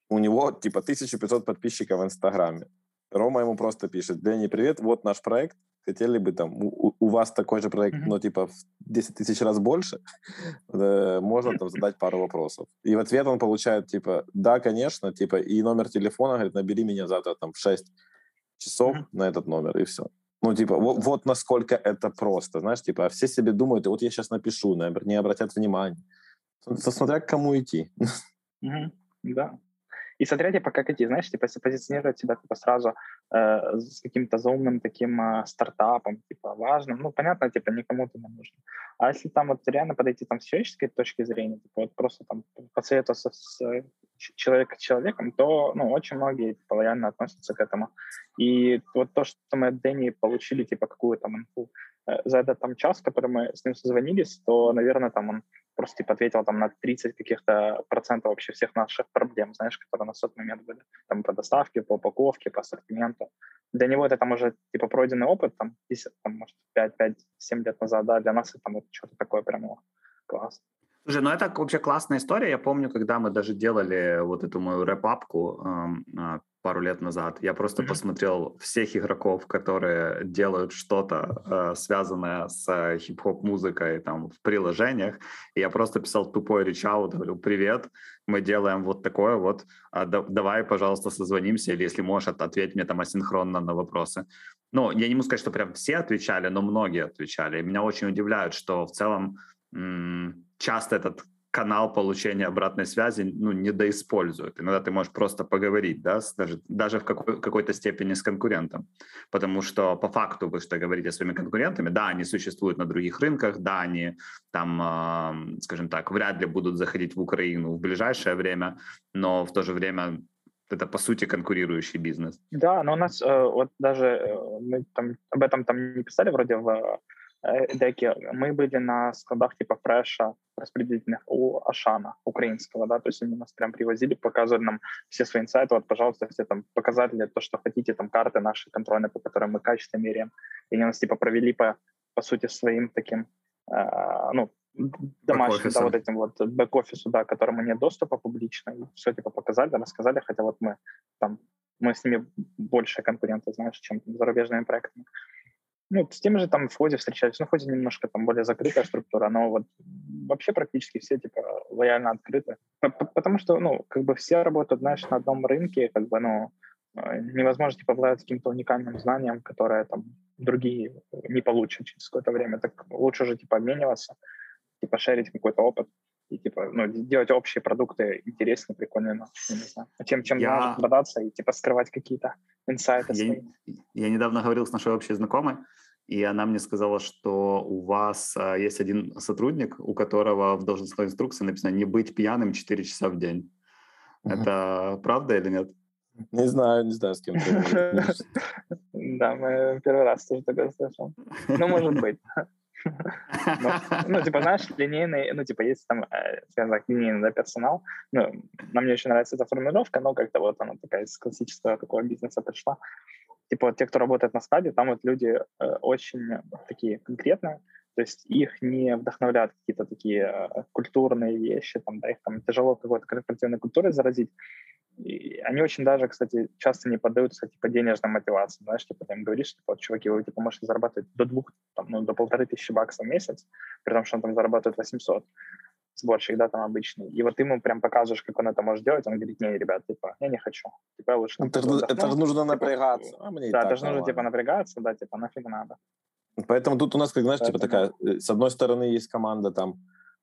у него типа 1500 подписчиков в Инстаграме. Рома ему просто пишет, Дэнни, привет, вот наш проект, хотели бы там, у, у вас такой же проект, mm-hmm. но типа в 10 тысяч раз больше, *laughs* можно там задать пару вопросов. И в ответ он получает типа, да, конечно, типа, и номер телефона, говорит, набери меня завтра там в 6 часов mm-hmm. на этот номер, и все. Ну, типа, вот, вот насколько это просто, знаешь, типа, все себе думают, вот я сейчас напишу, не обратят внимания. Смотря к кому идти. *laughs* Mm-hmm. Да. И смотря, типа, как идти, знаешь, типа, если позиционировать себя типа, сразу э, с каким-то заумным таким э, стартапом, типа, важным, ну, понятно, типа, никому это не нужно. А если там вот реально подойти там с человеческой точки зрения, типа, вот просто там посоветоваться с э, человека человеком, то, ну, очень многие, типа, лояльно относятся к этому. И вот то, что мы от Дэнни получили, типа, какую-то там инфу за этот там час, который мы с ним созвонились, то, наверное, там он просто типа ответил там на 30 каких-то процентов вообще всех наших проблем, знаешь, которые на тот момент были. Там по доставке, по упаковке, по ассортименту. Для него это там уже типа пройденный опыт, там, 10, там может, 5-5-7 лет назад, да, для нас это там, вот, что-то такое прямо класс. Слушай, ну это вообще классная история. Я помню, когда мы даже делали вот эту мою рэп-апку э, пару лет назад, я просто mm-hmm. посмотрел всех игроков, которые делают что-то э, связанное с хип-хоп музыкой там в приложениях, и я просто писал тупой речаут, говорю, привет, мы делаем вот такое вот, а, да, давай, пожалуйста, созвонимся, или если можешь, ответь мне там асинхронно на вопросы. Ну, я не могу сказать, что прям все отвечали, но многие отвечали, и меня очень удивляет, что в целом часто этот канал получения обратной связи ну, недоиспользуют. Иногда ты можешь просто поговорить, да, с, даже, даже в какой, какой-то степени с конкурентом. Потому что по факту вы что говорите с своими конкурентами, да, они существуют на других рынках, да, они там, э, скажем так, вряд ли будут заходить в Украину в ближайшее время, но в то же время это по сути конкурирующий бизнес. Да, но у нас э, вот даже э, мы там об этом там не писали вроде в Э, деки, мы были на складах типа фреша распределительных у Ашана украинского, да, то есть они нас прям привозили, показывали нам все свои инсайты, вот, пожалуйста, все там показатели, то, что хотите, там карты наши контрольные, по которым мы качество меряем, и они нас типа провели по, по сути своим таким, э, ну, домашним, да, вот этим вот бэк-офису, да, которому нет доступа публично, и все типа показали, рассказали, хотя вот мы там, мы с ними больше конкуренты, знаешь, чем там, зарубежными проектами. Ну, с тем же там в ходе встречались, ну, в ходе немножко там более закрытая структура, но вот вообще практически все, типа, лояльно открыты. Потому что, ну, как бы все работают, знаешь, на одном рынке, как бы, ну, э, невозможно, типа, обладать каким-то уникальным знанием, которое там другие не получат через какое-то время. Так лучше же, типа, обмениваться, типа, шерить какой-то опыт. и типа, ну, делать общие продукты интереснее, прикольнее, ну, не знаю. Чем, чем я... может продаться и типа скрывать какие-то инсайты. Я, я недавно говорил с нашей общей знакомой, и она мне сказала, что у вас а, есть один сотрудник, у которого в должностной инструкции написано «не быть пьяным 4 часа в день». Uh-huh. Это правда или нет? Не знаю, не знаю, с кем ты *laughs* Да, мы первый раз тоже такое слышал. Ну, может быть. Ну, ну, типа, знаешь, линейный, ну, типа, есть там, э, скажем так, линейный да, персонал. Ну, нам не очень нравится эта формулировка, но как-то вот она такая из классического такого бизнеса пришла. Типа, те, кто работает на складе, там вот люди э, очень такие конкретные, то есть их не вдохновляют какие-то такие э, культурные вещи, там, да, их там тяжело какой-то корпоративной культурой заразить. И они очень даже, кстати, часто не поддаются типа денежной мотивации. Знаешь, типа ты им говоришь, типа, вот, чуваки, вы типа можете зарабатывать до двух, там, ну, до полторы тысячи баксов в месяц, при том, что он там зарабатывает 800 сборщик, да, там обычный. И вот ты ему прям показываешь, как он это может делать, он говорит, не, ребят, типа, я не хочу. Типа, я лучше... Это, это же нужно типа, напрягаться. А мне да, это же нужно, типа, напрягаться, да, типа, нафиг надо. Поэтому тут у нас, как знаешь, Поэтому... типа такая, э, с одной стороны есть команда там,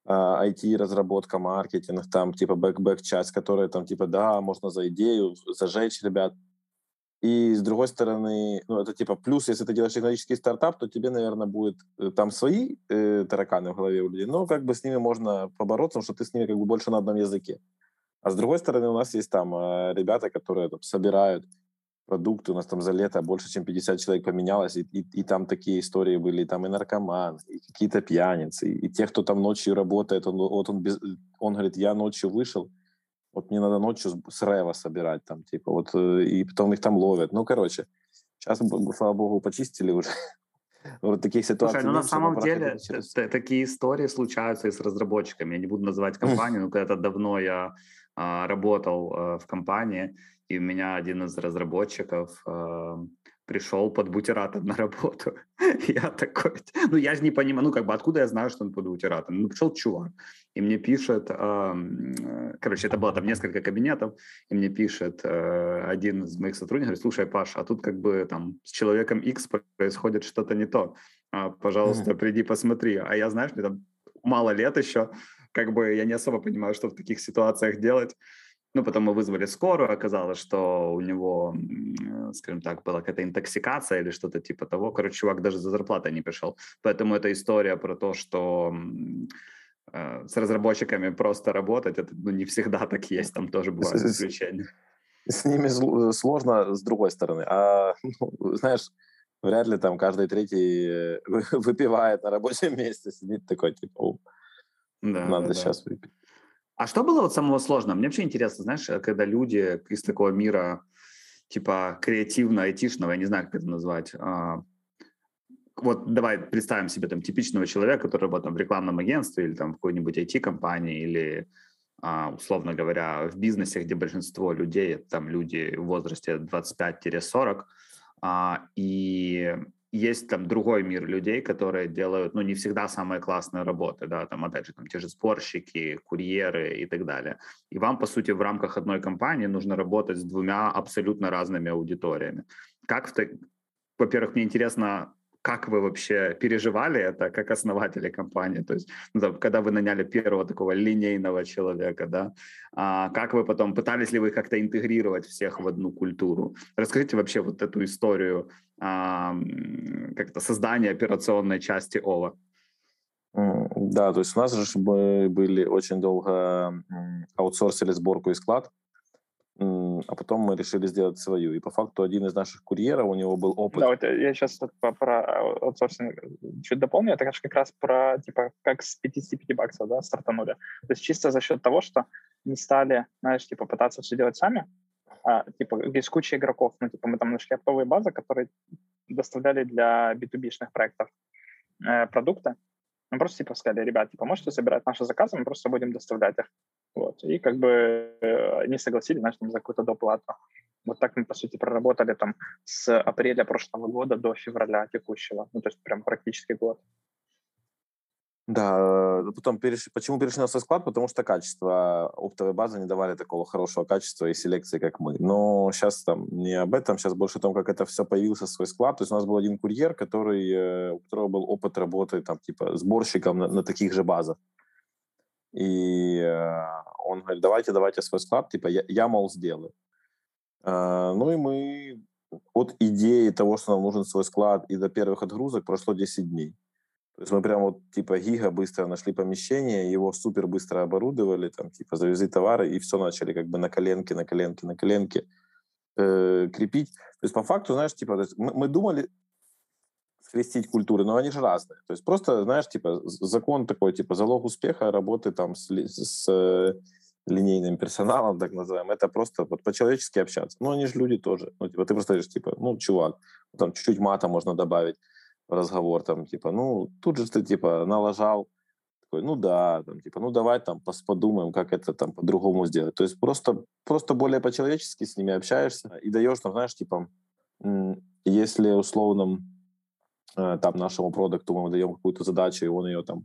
IT-разработка, а, маркетинг, там, типа, бэк-бэк-часть, которая там, типа, да, можно за идею зажечь ребят. И с другой стороны, ну, это типа плюс, если ты делаешь технологический стартап, то тебе, наверное, будет э, там свои э, тараканы в голове у людей, но как бы с ними можно побороться, потому что ты с ними как бы больше на одном языке. А с другой стороны, у нас есть там э, ребята, которые там, собирают продукты. У нас там за лето больше, чем 50 человек поменялось, и, и, и там такие истории были, там и наркоман, и какие-то пьяницы, и, и те, кто там ночью работает, он, вот он, без, он говорит, я ночью вышел, вот мне надо ночью с Рева собирать там, типа, вот, э, и потом их там ловят. Ну, короче, сейчас, слава богу, почистили уже. *laughs* Вот таких ситуаций. Слушай, ну на самом деле через... такие истории случаются и с разработчиками. Я не буду называть компанию, но когда-то давно я а, работал а, в компании, и у меня один из разработчиков э, пришел под бутератом *laughs* на работу. *laughs* я такой, ну я же не понимаю, ну как бы откуда я знаю, что он под бутератом? Ну пришел чувак, и мне пишет, э, короче, это было там несколько кабинетов, и мне пишет э, один из моих сотрудников, говорит, слушай, Паша, а тут как бы там с человеком X происходит что-то не то, а, пожалуйста, приди посмотри. А я, знаешь, мне там мало лет еще, как бы я не особо понимаю, что в таких ситуациях делать. Ну, потом мы вызвали скорую, оказалось, что у него, э, скажем так, была какая-то интоксикация или что-то типа того. Короче, чувак даже за зарплатой не пришел. Поэтому это история про то, что с разработчиками просто работать, это ну, не всегда так есть, там тоже бывают исключения. С ними э, сложно с другой стороны. А, *laughs* ну, знаешь, вряд ли там каждый третий *laughs* выпивает на рабочем месте, сидит такой, типа, да, надо да, сейчас да. выпить. А что было вот самого сложного? Мне вообще интересно, знаешь, э, когда люди из такого мира типа креативно-айтишного, я не знаю, как это назвать, а, вот давай представим себе там типичного человека, который работает в рекламном агентстве или там в какой-нибудь IT-компании или а, условно говоря, в бизнесе, где большинство людей, там люди в возрасте 25-40, а, и есть там другой мир людей, которые делают, ну, не всегда самые классные работы, да, там, опять же, там, те же сборщики, курьеры и так далее. И вам, по сути, в рамках одной компании нужно работать с двумя абсолютно разными аудиториями. Как, во-первых, мне интересно, как вы вообще переживали это как основатели компании? То есть, ну, когда вы наняли первого такого линейного человека, да, а как вы потом, пытались ли вы как-то интегрировать всех в одну культуру? Расскажите вообще вот эту историю а, как-то создания операционной части ОВА. Да, то есть у нас же мы были очень долго аутсорсили сборку и склад, а потом мы решили сделать свою. И по факту один из наших курьеров, у него был опыт. Да, вот я сейчас про, про аутсорсинг чуть дополню. Это как раз про, типа, как с 55 баксов, да, стартанули. То есть чисто за счет того, что не стали, знаешь, типа, пытаться все делать сами, а, типа, есть куча игроков. Ну, типа, мы там нашли оптовые базы, которые доставляли для B2B-шных проектов э, продукты. Мы просто, типа, сказали, ребят, типа, можете собирать наши заказы, мы просто будем доставлять их. Вот. И как бы э, они согласились, знаешь, за какую-то доплату. Вот так мы, по сути, проработали там с апреля прошлого года до февраля текущего. Ну, то есть прям практически год. Да, э, потом перешли, почему перешли на свой склад? Потому что качество оптовой базы не давали такого хорошего качества и селекции, как мы. Но сейчас там не об этом, сейчас больше о том, как это все появился свой склад. То есть у нас был один курьер, который, э, у которого был опыт работы там типа сборщиком на, на таких же базах. И э, он говорит, давайте, давайте свой склад, типа, я, я мол, сделаю. Э, ну и мы от идеи того, что нам нужен свой склад, и до первых отгрузок прошло 10 дней. То есть мы прям вот типа гига быстро нашли помещение, его супер быстро оборудовали, там типа завезли товары и все начали как бы на коленке, на коленке, на коленке э, крепить. То есть по факту, знаешь, типа мы, мы думали скрестить культуры, но они же разные. То есть просто, знаешь, типа закон такой, типа залог успеха работы там с, с э, линейным персоналом, так называемым, это просто вот по-человечески общаться. Ну, они же люди тоже. Ну, типа, ты просто говоришь, типа, ну, чувак, там чуть-чуть мата можно добавить в разговор, там, типа, ну, тут же ты, типа, налажал, такой, ну да, там, типа, ну давай там подумаем, как это там по-другому сделать. То есть просто, просто более по-человечески с ними общаешься и даешь, там, знаешь, типа, если условно э, там нашему продукту мы даем какую-то задачу, и он ее там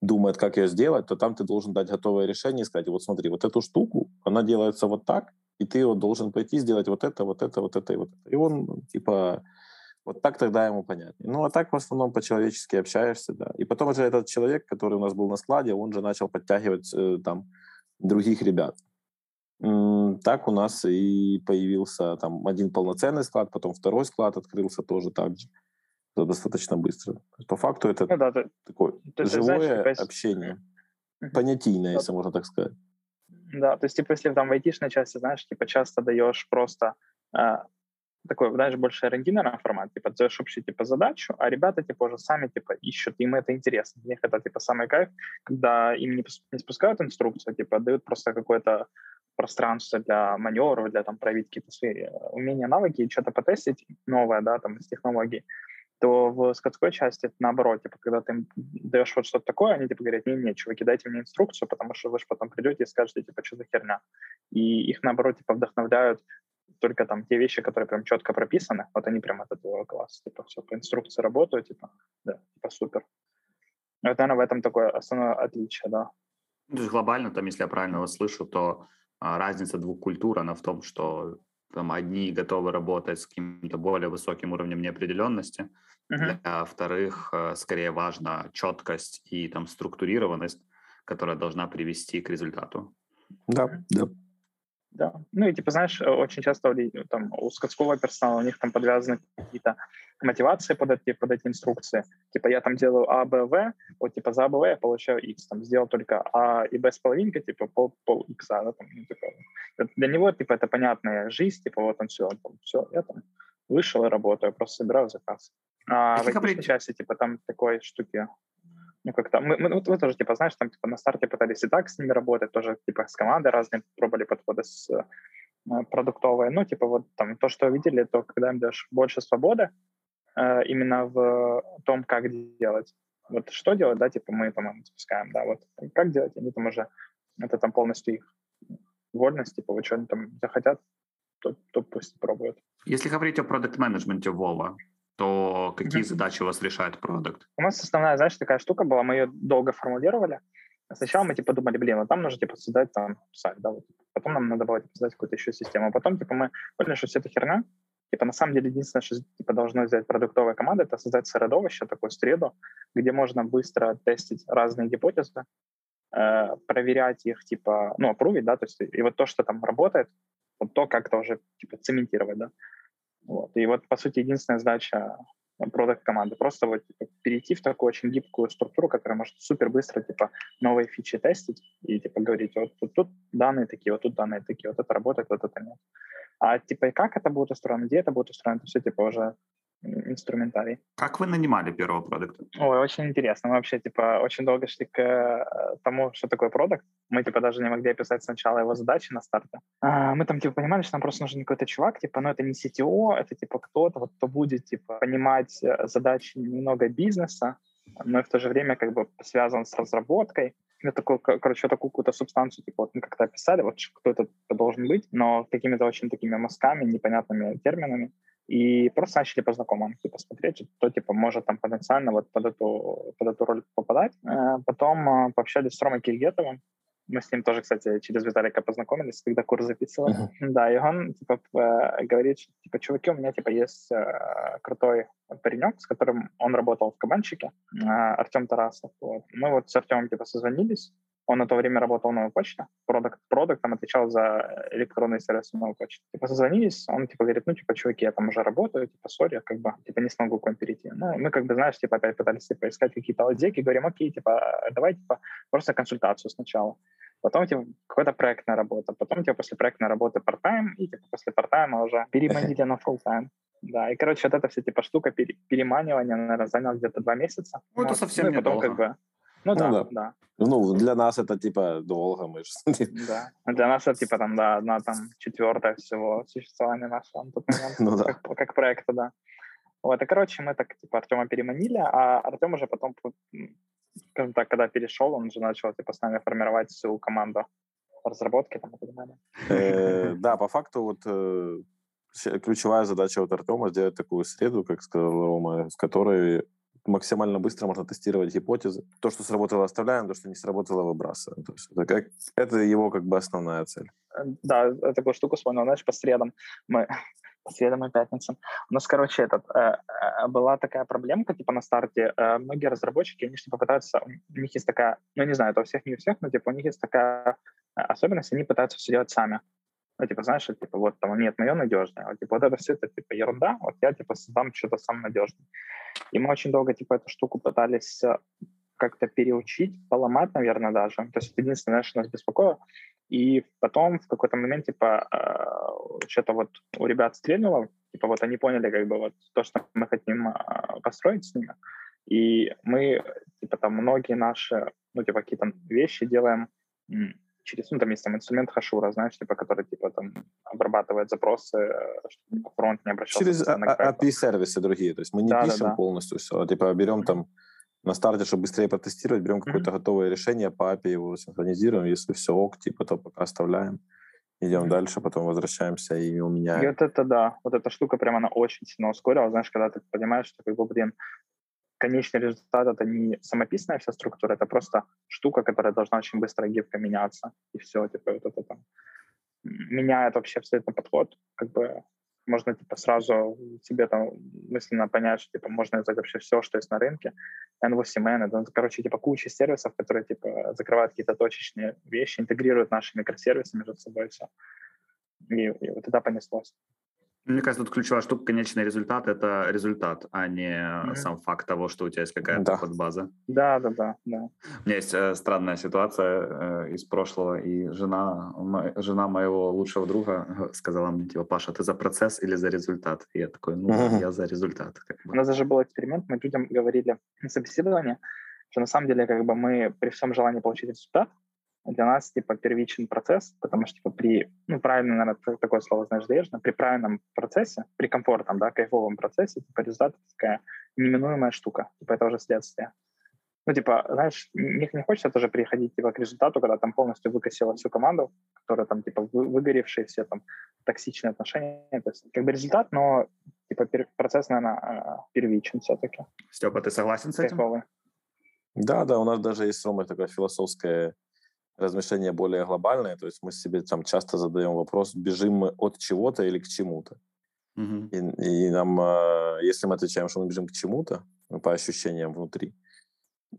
думает, как ее сделать, то там ты должен дать готовое решение и сказать, вот смотри, вот эту штуку, она делается вот так, и ты вот должен пойти сделать вот это, вот это, вот это и вот это. И он, типа, вот так тогда ему понятнее. Ну, а так в основном по-человечески общаешься, да. И потом уже этот человек, который у нас был на складе, он же начал подтягивать э, там других ребят. Так у нас и появился там один полноценный склад, потом второй склад открылся тоже так же достаточно быстро. По факту это ну, да, такое то живое знаешь, типа, общение, понятийное, если можно так сказать. Да, то есть, типа, если там в айтишной части, знаешь, типа, часто даешь просто э, такой, знаешь, больше R&D, наверное, формат, типа, даешь общую, типа, задачу, а ребята, типа, уже сами, типа, ищут, им это интересно. Для них это, типа, самый кайф, когда им не, не спускают инструкцию, типа, дают просто какое-то пространство для маневров, для там проявить какие-то свои э, умения, навыки, что-то потестить новое, да, там, из технологий то в складской части это наоборот, типа, когда ты им даешь вот что-то такое, они типа говорят, не-не, чуваки, дайте мне инструкцию, потому что вы же потом придете и скажете, типа, что за херня. И их, наоборот, типа, вдохновляют только там те вещи, которые прям четко прописаны, вот они прям от этого класса, типа, все по инструкции работают, типа, да, типа, супер. Вот, наверное, в этом такое основное отличие, да. Ну, то есть глобально, там, если я правильно вас слышу, то а, разница двух культур, она в том, что там одни готовы работать с каким-то более высоким уровнем неопределенности, uh-huh. для вторых э, скорее важна четкость и там структурированность, которая должна привести к результату. Да, да. Да. Ну и типа, знаешь, э, очень часто там, у скотского персонала у них там подвязаны какие-то мотивации под эти, под эти инструкции. Типа я там делаю А, Б, В, вот типа за А, Б, В я получаю X. Там сделал только А и Б с половинкой, типа пол, пол X. Да, там, ну, типа, для него типа это понятная жизнь, типа вот он все, он, там, все, я там вышел и работаю, просто собираю заказ. А в этой части типа там такой штуки ну, как-то мы, мы, мы тоже, типа, знаешь, там, типа, на старте пытались и так с ними работать, тоже, типа, с командой разные пробовали подходы с э, продуктовые. Ну, типа, вот там то, что видели, то когда им даешь больше свободы э, именно в том, как делать. Вот что делать, да, типа, мы, по-моему, запускаем, да, вот как делать, они там уже, это там полностью их вольность, типа, вот что они там захотят, то, то пусть пробуют. Если говорить о продукт-менеджменте Вова, то какие mm-hmm. задачи у вас решает продукт? У нас основная, знаешь, такая штука была, мы ее долго формулировали. Сначала мы типа думали, блин, вот там нужно типа создать там сайт, да, вот. Потом нам надо было типа, создать какую-то еще систему. А потом типа мы поняли, что все это херня. Типа на самом деле единственное, что типа должно сделать продуктовая команда, это создать средовище, такую среду, где можно быстро тестить разные гипотезы, э, проверять их, типа, ну, опрувить, да, то есть и вот то, что там работает, вот то как-то уже типа цементировать, да. Вот. И вот, по сути, единственная задача продукт команды просто вот типа, перейти в такую очень гибкую структуру, которая может супер быстро типа новые фичи тестить и типа говорить вот тут, тут данные такие, вот тут данные такие, вот это работает, вот это нет. А типа и как это будет устроено, где это будет устроено, это все типа уже инструментарий. Как вы нанимали первого продукта? Ой, очень интересно. Мы вообще, типа, очень долго шли к э, тому, что такое продукт. Мы, типа, даже не могли описать сначала его задачи на старте. А, мы там, типа, понимали, что нам просто нужен какой-то чувак, типа, ну, это не CTO, это, типа, кто-то, вот, кто будет, типа, понимать э, задачи немного бизнеса, но и в то же время, как бы, связан с разработкой. Ну, такой, короче, такую какую-то субстанцию, типа, вот мы как-то описали, вот кто это должен быть, но какими-то очень такими мазками, непонятными терминами и просто начали по знакомым типа, смотреть, кто типа может там потенциально вот под эту, под эту роль попадать. Э, потом э, пообщались с Ромой Кильгетовым, мы с ним тоже, кстати, через Виталика познакомились, когда курс записывали. Uh-huh. Да, и он, типа, э, говорит, что, типа, чуваки, у меня, типа, есть крутой паренек, с которым он работал в кабанчике, Артем Тарасов. Вот. Мы вот с Артемом, типа, созвонились, он на то время работал на почте, продукт, продуктом отвечал за электронные сервисы новой почты. Типа созвонились, он типа говорит, ну, типа, чуваки, я там уже работаю, типа, сори, как бы, типа, не смогу к вам перейти. Ну, мы, как бы, знаешь, типа, опять пытались, типа, искать какие-то лазейки, говорим, окей, типа, давай, типа, просто консультацию сначала. Потом, типа, какая-то проектная работа. Потом, типа, после проектной работы part-time, и, типа, после part-time уже переманили на full-time. Да, и, короче, вот эта вся, типа, штука переманивания, наверное, заняла где-то два месяца. Ну, это совсем ну, потом, как бы, ну, ну да, да, да. Ну, для нас это типа долго, мы же... *laughs* Да, для нас это типа там, да, одна там четвертая всего существования нашего на тот момент, ну, да. как, как проекта, да. Вот, и, короче, мы так, типа, Артема переманили, а Артем уже потом, скажем так, когда перешел, он уже начал, типа, с нами формировать всю команду разработки там и. Э, да, по факту вот э, ключевая задача вот Артема сделать такую среду, как сказал Рома, в которой максимально быстро можно тестировать гипотезы. То, что сработало, оставляем, то, что не сработало, выбрасываем. То есть это, как, это его как бы основная цель. Э, да, я такую штуку вспомнил, знаешь, по средам мы *laughs* по средам и пятницам. У нас, короче, этот, э, э, была такая проблемка, типа на старте. Э, многие разработчики, они типа пытаются, у них есть такая, ну, не знаю, это у всех, не у всех, но типа у них есть такая э, особенность, они пытаются все делать сами. Ну, типа, знаешь, типа, вот там, нет, мое надежное. Вот, типа, вот это все, это, типа, ерунда, вот я, типа, создам что-то сам надежное. И мы очень долго, типа, эту штуку пытались э, как-то переучить, поломать, наверное, даже. То есть это единственное, что нас беспокоило. И потом в какой-то момент, типа, э, что-то вот у ребят стрельнуло, типа, вот они поняли, как бы, вот то, что мы хотим э, построить с ними. И мы, типа, там многие наши, ну, типа, какие-то вещи делаем через, ну, там есть там инструмент хашура, знаешь, типа, который, типа, там, обрабатывает запросы, э, чтобы фронт не обращался. Через API-сервисы другие, то есть мы не да, пишем да, да. полностью все, а, типа, берем там на старте, чтобы быстрее протестировать, берем mm-hmm. какое-то готовое решение, по API его синхронизируем, если все ок, типа, то пока оставляем, идем mm-hmm. дальше, потом возвращаемся и его меняем. И вот это, да, вот эта штука прямо, она очень сильно ускорила, знаешь, когда ты понимаешь, что, как бы, блин, конечный результат — это не самописная вся структура, это просто штука, которая должна очень быстро гибко меняться, и все, типа, вот это там меняет вообще абсолютно подход, как бы можно типа сразу себе там мысленно понять, что типа можно взять вообще все, что есть на рынке. N8N, это, короче, типа куча сервисов, которые типа закрывают какие-то точечные вещи, интегрируют наши микросервисы между собой, все. И, и вот это понеслось. Мне кажется, тут ключевая штука, конечный результат — это результат, а не mm-hmm. сам факт того, что у тебя есть какая-то да. подбаза. Да, да, да, да. У меня есть э, странная ситуация э, из прошлого, и жена, мо, жена моего лучшего друга э, сказала мне, типа, Паша, ты за процесс или за результат? И я такой, ну, mm-hmm. я за результат. Как бы. У нас даже был эксперимент, мы людям говорили на собеседовании, что на самом деле как бы мы при всем желании получить результат, для нас, типа, первичный процесс, потому что, типа, при, ну, правильно, наверное, такое слово, знаешь, даешь, но при правильном процессе, при комфортном, да, кайфовом процессе, типа, результат такая неминуемая штука, типа, это уже следствие. Ну, типа, знаешь, не, не хочется тоже приходить, типа, к результату, когда там полностью выкосила всю команду, которая там, типа, вы, выгоревшие все там токсичные отношения. То есть, как бы результат, но, типа, пер, процесс, наверное, а, первичен все-таки. Степа, ты согласен с этим? Кайфовый. Да, да, у нас даже есть, Рома, такая философская размышления более глобальные, то есть мы себе там часто задаем вопрос, бежим мы от чего-то или к чему-то. Угу. И, и нам, а, если мы отвечаем, что мы бежим к чему-то, ну, по ощущениям внутри,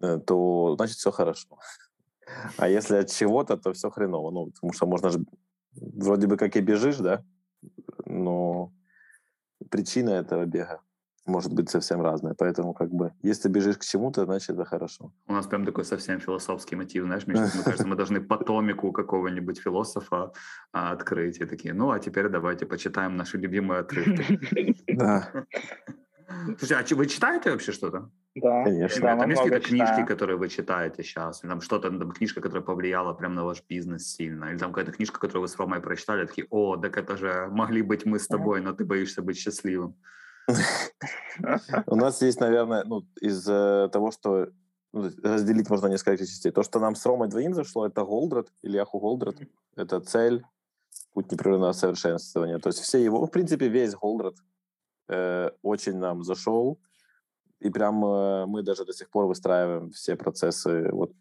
э, то значит все хорошо. *laughs* А если от чего-то, то все хреново. Ну, потому что можно же вроде бы как и бежишь, да, но причина этого бега может быть совсем разное. Поэтому как бы, если бежишь к чему-то, значит это хорошо. У нас прям такой совсем философский мотив, знаешь, Миша, мне кажется, мы *laughs* должны потомику какого-нибудь философа а, открыть и такие, ну, а теперь давайте почитаем наши любимые отрывки. Да. *laughs* Слушай, а вы читаете вообще что-то? Да, конечно. Да, там есть какие-то книжки, которые вы читаете сейчас? Или там что-то, там книжка, которая повлияла прям на ваш бизнес сильно? Или там какая-то книжка, которую вы с Ромой прочитали, такие, о, так это же могли быть мы с тобой, но ты боишься быть счастливым. *laughs* У нас есть, наверное, ну, из того, что ну, разделить можно несколько частей. То, что нам с Ромой двоим зашло, это Голдред, Ильяху Голдред. Это цель, путь непрерывного совершенствования. То есть все его, в принципе, весь Голдред э, очень нам зашел. И прям э, мы даже до сих пор выстраиваем все процессы. Вот,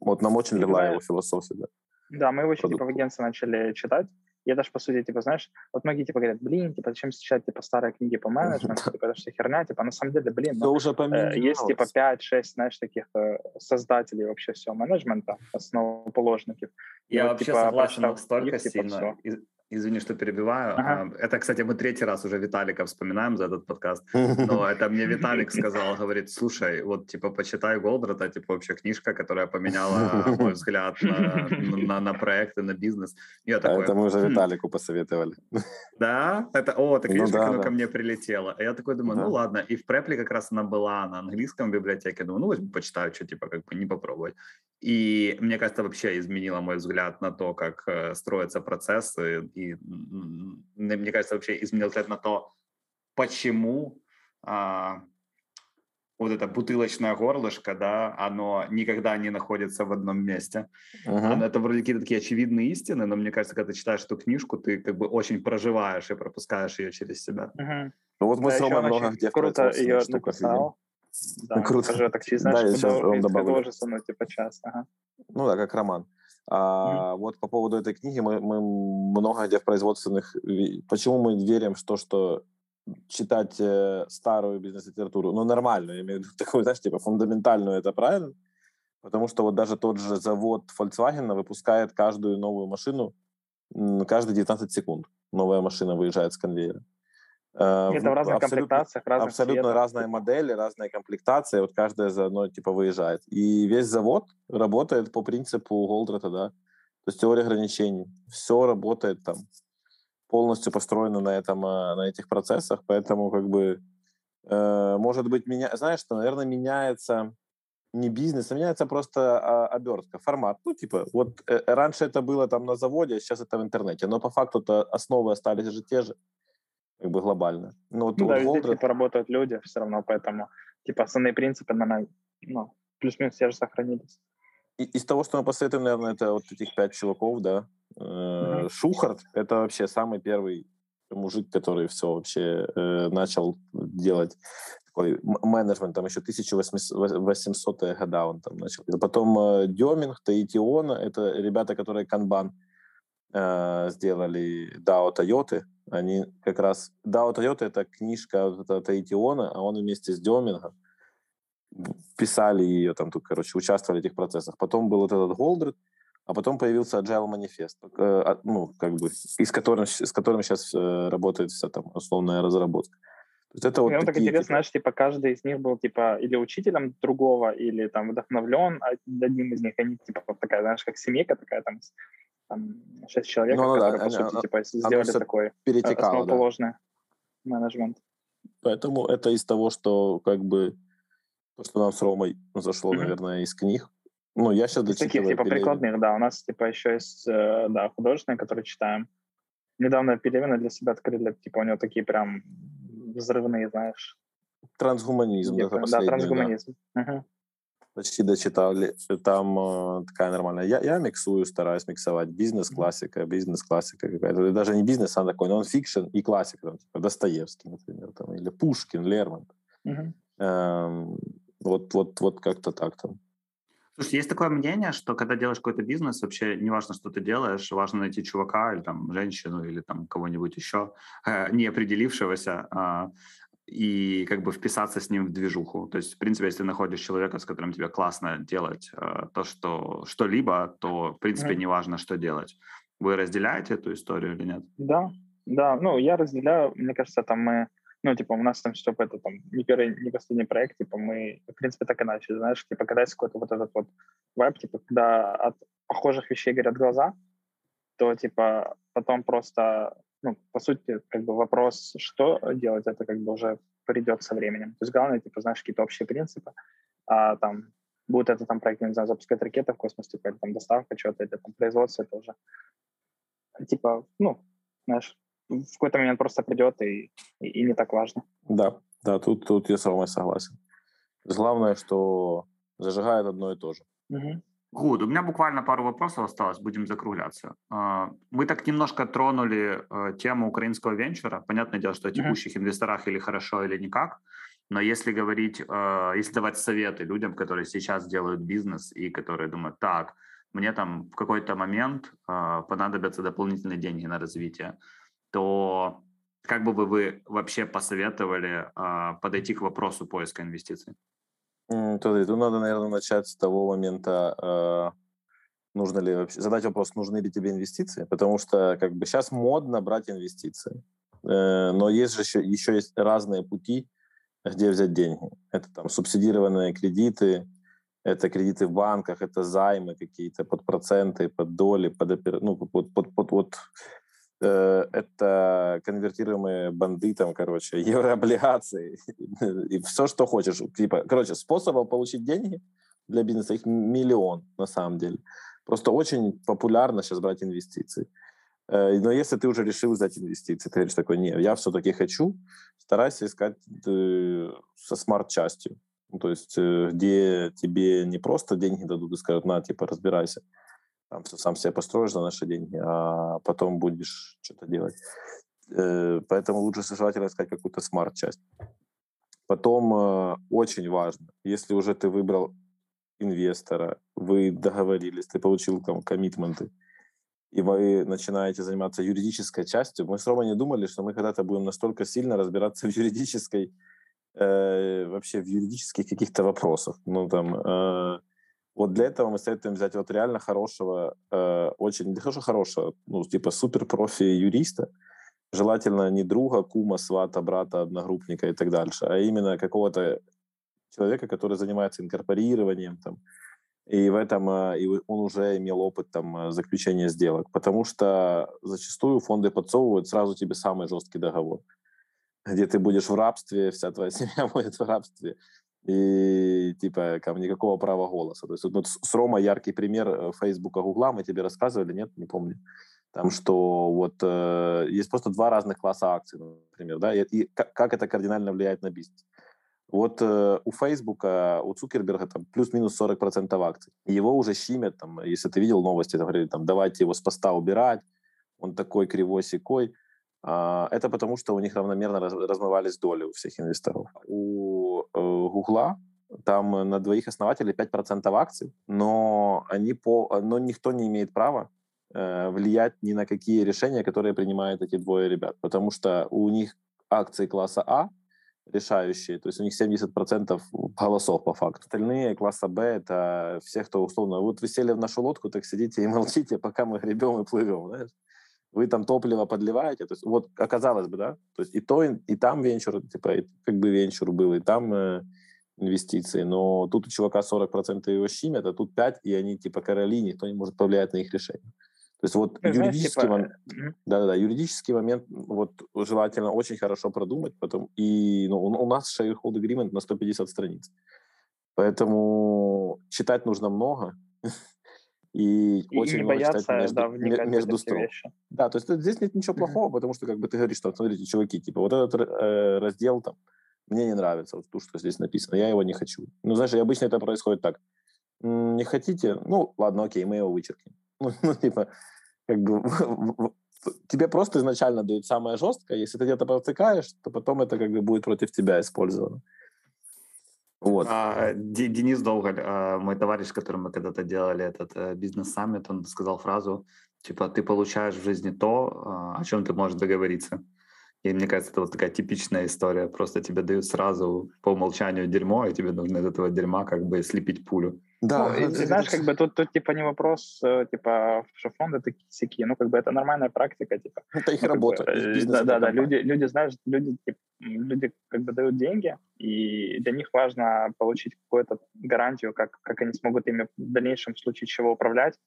вот нам очень легла его философия. Да, да мы его еще типа в агентстве начали читать. И это же, по сути, типа, знаешь, вот многие, типа, говорят, блин, типа, зачем сейчас, типа, старые книги по менеджменту, типа, это все херня, типа, на самом деле, блин, ну, уже э, есть, типа, 5-6, знаешь, таких э, создателей вообще всего менеджмента, основоположников. Я вот, вообще типа, согласен настолько их, типа, сильно. Все. Извини, что перебиваю. Ага. Это, кстати, мы третий раз уже Виталика вспоминаем за этот подкаст. *laughs* Но это мне Виталик сказал, говорит, слушай, вот, типа, почитай Голдрата, типа, вообще книжка, которая поменяла *laughs* мой взгляд на, на, на проекты, на бизнес. Я а такой, это мы уже «Хм». Виталику посоветовали. *laughs* Да? Это, о, эта книжка, ну, да, ну, да. ко мне прилетела. А я такой думаю, ну да. ну ладно. И в препле как раз она была на английском библиотеке. Думаю, ну, возьму, почитаю, что, типа, как бы не попробовать. И мне кажется, вообще изменила мой взгляд на то, как э, строятся процессы и, мне кажется, вообще изменил взгляд на то, почему а, вот это бутылочное горлышко, да, оно никогда не находится в одном месте. Uh-huh. Это вроде какие-то такие очевидные истины, но мне кажется, когда ты читаешь эту книжку, ты как бы очень проживаешь и пропускаешь ее через себя. Uh-huh. Ну вот мы да, с Ромой много где круто ее написал. Да, круто. Скажи, так, знаешь, да, сейчас он добавил. типа час. Ага. Ну да, как роман. А, mm Вот по поводу этой книги мы, мы много где в производственных... Почему мы верим в то, что читать э, старую бизнес-литературу, ну, нормальную, я имею в виду такую, знаешь, типа фундаментальную, это правильно? Потому что вот даже тот же завод Volkswagen выпускает каждую новую машину каждые 19 секунд. Новая машина выезжает с конвейера. Э, это в разных абсолютно, комплектациях, разных Абсолютно цветах. разные модели, разные комплектации, вот каждая заодно типа выезжает. И весь завод работает по принципу Голдрата, да, то есть теория ограничений. Все работает там, полностью построено на, этом, э, на этих процессах, поэтому как бы, э, может быть, меня, знаешь, что, наверное, меняется не бизнес, а меняется просто а, обертка, формат. Ну, типа, вот э, раньше это было там на заводе, а сейчас это в интернете, но по факту-то основы остались же те же как бы глобально. Ну, вот, ну вот да, везде типа работают люди все равно, поэтому типа основные принципы, наверное, ну, плюс-минус все же сохранились. И, из того, что мы посоветуем, наверное, это вот этих пять чуваков, да. Mm-hmm. Шухарт — это вообще самый первый мужик, который все вообще э, начал делать такой менеджмент, там еще 1800-е года он там начал. Потом э, Деминг, Таитиона, это ребята, которые канбан э, сделали DAO Toyota, они как раз... DAO Toyota — это книжка этого Таитиона, а он вместе с Демингом писали ее, там, тут, короче, участвовали в этих процессах. Потом был вот этот Голдред, а потом появился Agile Manifest, э, а, ну, как бы, и с которым, с которым сейчас э, работает вся там условная разработка. То есть это вот Мне такие, так интересно, типа... знаешь, типа каждый из них был типа или учителем другого, или там вдохновлен одним из них. Они типа вот такая, знаешь, как семейка такая там там, шесть человек, ну, ну, которые, да, по сути, а, типа, сделали такой э, основоположный да. менеджмент. Поэтому это из того, что как бы то, что нам с Ромой зашло, mm-hmm. наверное, из книг. Ну, я сейчас дочитываю. Таких, типа, Пелевина. прикладных, да. У нас, типа, еще есть, э, да, художественные, которые читаем. Недавно Пелевина для себя открыли, типа, у него такие прям взрывные, знаешь. Трансгуманизм, да, Да, трансгуманизм. Да. Uh-huh почти дочитали. Там э, такая нормальная. Я, я миксую, стараюсь миксовать. Бизнес-классика, бизнес-классика какая-то. Даже не бизнес, а такой нон-фикшн и классика. Там, типа Достоевский, например, там, или Пушкин, Лермонтов. Mm-hmm. Эм, вот, вот, вот как-то так там. Слушай, есть такое мнение, что когда делаешь какой-то бизнес, вообще не важно, что ты делаешь, важно найти чувака или там женщину или там кого-нибудь еще, э, не определившегося, э, и как бы вписаться с ним в движуху. То есть, в принципе, если находишь человека, с которым тебе классно делать э, то, что что-либо, то, в принципе, mm-hmm. неважно, что делать. Вы разделяете эту историю или нет? Да, да. Ну, я разделяю. Мне кажется, там мы, ну, типа, у нас там все это там не первый, не последний проект, типа, мы, в принципе, так и начали, знаешь, типа, когда есть какой-то вот этот вот веб, типа, когда от похожих вещей горят глаза, то, типа, потом просто ну, по сути, как бы вопрос, что делать, это как бы уже придет со временем. То есть главное, типа, знаешь, какие-то общие принципы, а там будет это там проект, не знаю, запускать ракеты в космос, типа, или там доставка чего-то, или там производство, это уже, типа, ну, знаешь, в какой-то момент просто придет и, и, и не так важно. Да, да, тут, тут я с вами согласен. Главное, что зажигает одно и то же. Угу. Гуд, у меня буквально пару вопросов осталось, будем закругляться. А, мы так немножко тронули э, тему украинского венчура. Понятное дело, что о текущих инвесторах или хорошо, или никак. Но если говорить, э, если давать советы людям, которые сейчас делают бизнес и которые думают, так, мне там в какой-то момент э, понадобятся дополнительные деньги на развитие, то как бы вы вообще посоветовали подойти к вопросу поиска инвестиций? То, тут надо, наверное, начать с того момента, э, нужно ли вообще задать вопрос, нужны ли тебе инвестиции, потому что как бы сейчас модно брать инвестиции, э, но есть же еще, еще есть разные пути, где взять деньги. Это там субсидированные кредиты, это кредиты в банках, это займы какие-то под проценты, под доли, под, ну, под, под, под, под это конвертируемые банды, там, короче, *laughs* еврооблигации и все, что хочешь. Типа, короче, способов получить деньги для бизнеса их миллион на самом деле. Просто очень популярно сейчас брать инвестиции. Э, но если ты уже решил взять инвестиции, ты говоришь такой, не, я все-таки хочу, старайся искать э, со смарт-частью. То есть, э, где тебе не просто деньги дадут и скажут, на, типа, разбирайся, там сам себе построишь за наши деньги, а потом будешь что-то делать. Э, поэтому лучше желательно искать какую-то смарт-часть. Потом э, очень важно, если уже ты выбрал инвестора, вы договорились, ты получил там коммитменты, и вы начинаете заниматься юридической частью, мы с Ромой не думали, что мы когда-то будем настолько сильно разбираться в юридической э, вообще в юридических каких-то вопросах. Ну, там, э, вот для этого мы советуем взять вот реально хорошего, э, очень, не хорошо хорошего, ну, типа супер профи юриста, желательно не друга, кума, свата, брата, одногруппника и так дальше, а именно какого-то человека, который занимается инкорпорированием, там, и в этом э, и он уже имел опыт там, э, заключения сделок, потому что зачастую фонды подсовывают сразу тебе самый жесткий договор где ты будешь в рабстве, вся твоя *laughs* семья будет в рабстве, и типа там никакого права голоса. То есть вот, с Рома яркий пример э, Фейсбука, Гугла, мы тебе рассказывали, нет, не помню. Там что вот э, есть просто два разных класса акций, например, да, и, и как, как это кардинально влияет на бизнес. Вот э, у Фейсбука, у Цукерберга там плюс-минус 40% акций. Его уже щимят, там, если ты видел новости, там, говорили, там, давайте его с поста убирать, он такой кривой-сякой. А, это потому, что у них равномерно размывались доли у всех инвесторов. У э, Гугла там на двоих основателей 5% акций, но, они по, но никто не имеет права э, влиять ни на какие решения, которые принимают эти двое ребят, потому что у них акции класса А решающие, то есть у них 70% голосов по факту. Остальные класса Б — это все, кто условно... Вот вы сели в нашу лодку, так сидите и молчите, пока мы гребем и плывем, знаешь? Вы там топливо подливаете, то есть вот оказалось бы, да, то есть и то, и, и там венчур, типа, и, как бы венчур был, и там э, инвестиции, но тут у чувака 40% его щимят, а тут 5, и они типа короли, никто не может повлиять на их решение. То есть вот Знаешь, юридический типа... момент, да-да-да, юридический момент вот желательно очень хорошо продумать, потом и ну, у, у нас shareholder agreement на 150 страниц, поэтому читать нужно много, *laughs* и, и очень не бояться, читать между, да, между строк. Вещи. Да, то есть здесь нет ничего плохого, потому что как бы ты говоришь, что смотрите, чуваки, типа вот этот э, раздел там мне не нравится, вот то, что здесь написано, я его не хочу. Ну, знаешь, и обычно это происходит так. Не хотите? Ну, ладно, окей, мы его вычеркнем. *laughs* Ну, ну типа, как бы *laughs* тебе просто изначально дают самое жесткое, если ты где-то протыкаешь, то потом это как бы будет против тебя использовано. Вот. А, Денис Долголь, а, мой товарищ, с которым мы когда-то делали этот э, бизнес-саммит, он сказал фразу, типа, ты получаешь в жизни то, а, о чем ты можешь договориться. И мне кажется, это вот такая типичная история. Просто тебе дают сразу по умолчанию дерьмо, и тебе нужно из этого дерьма как бы слепить пулю. Да, ну, и, ты знаешь, как бы тут, тут типа не вопрос, э, типа, что фонды такие сякие, ну, как бы это нормальная практика, типа. *laughs* Это их ну, работа. Бы, да, да, да, люди, люди, знаешь, люди, типа, люди как бы дают деньги, и для них важно получить какую-то гарантию, как, как они смогут ими в дальнейшем в случае чего управлять.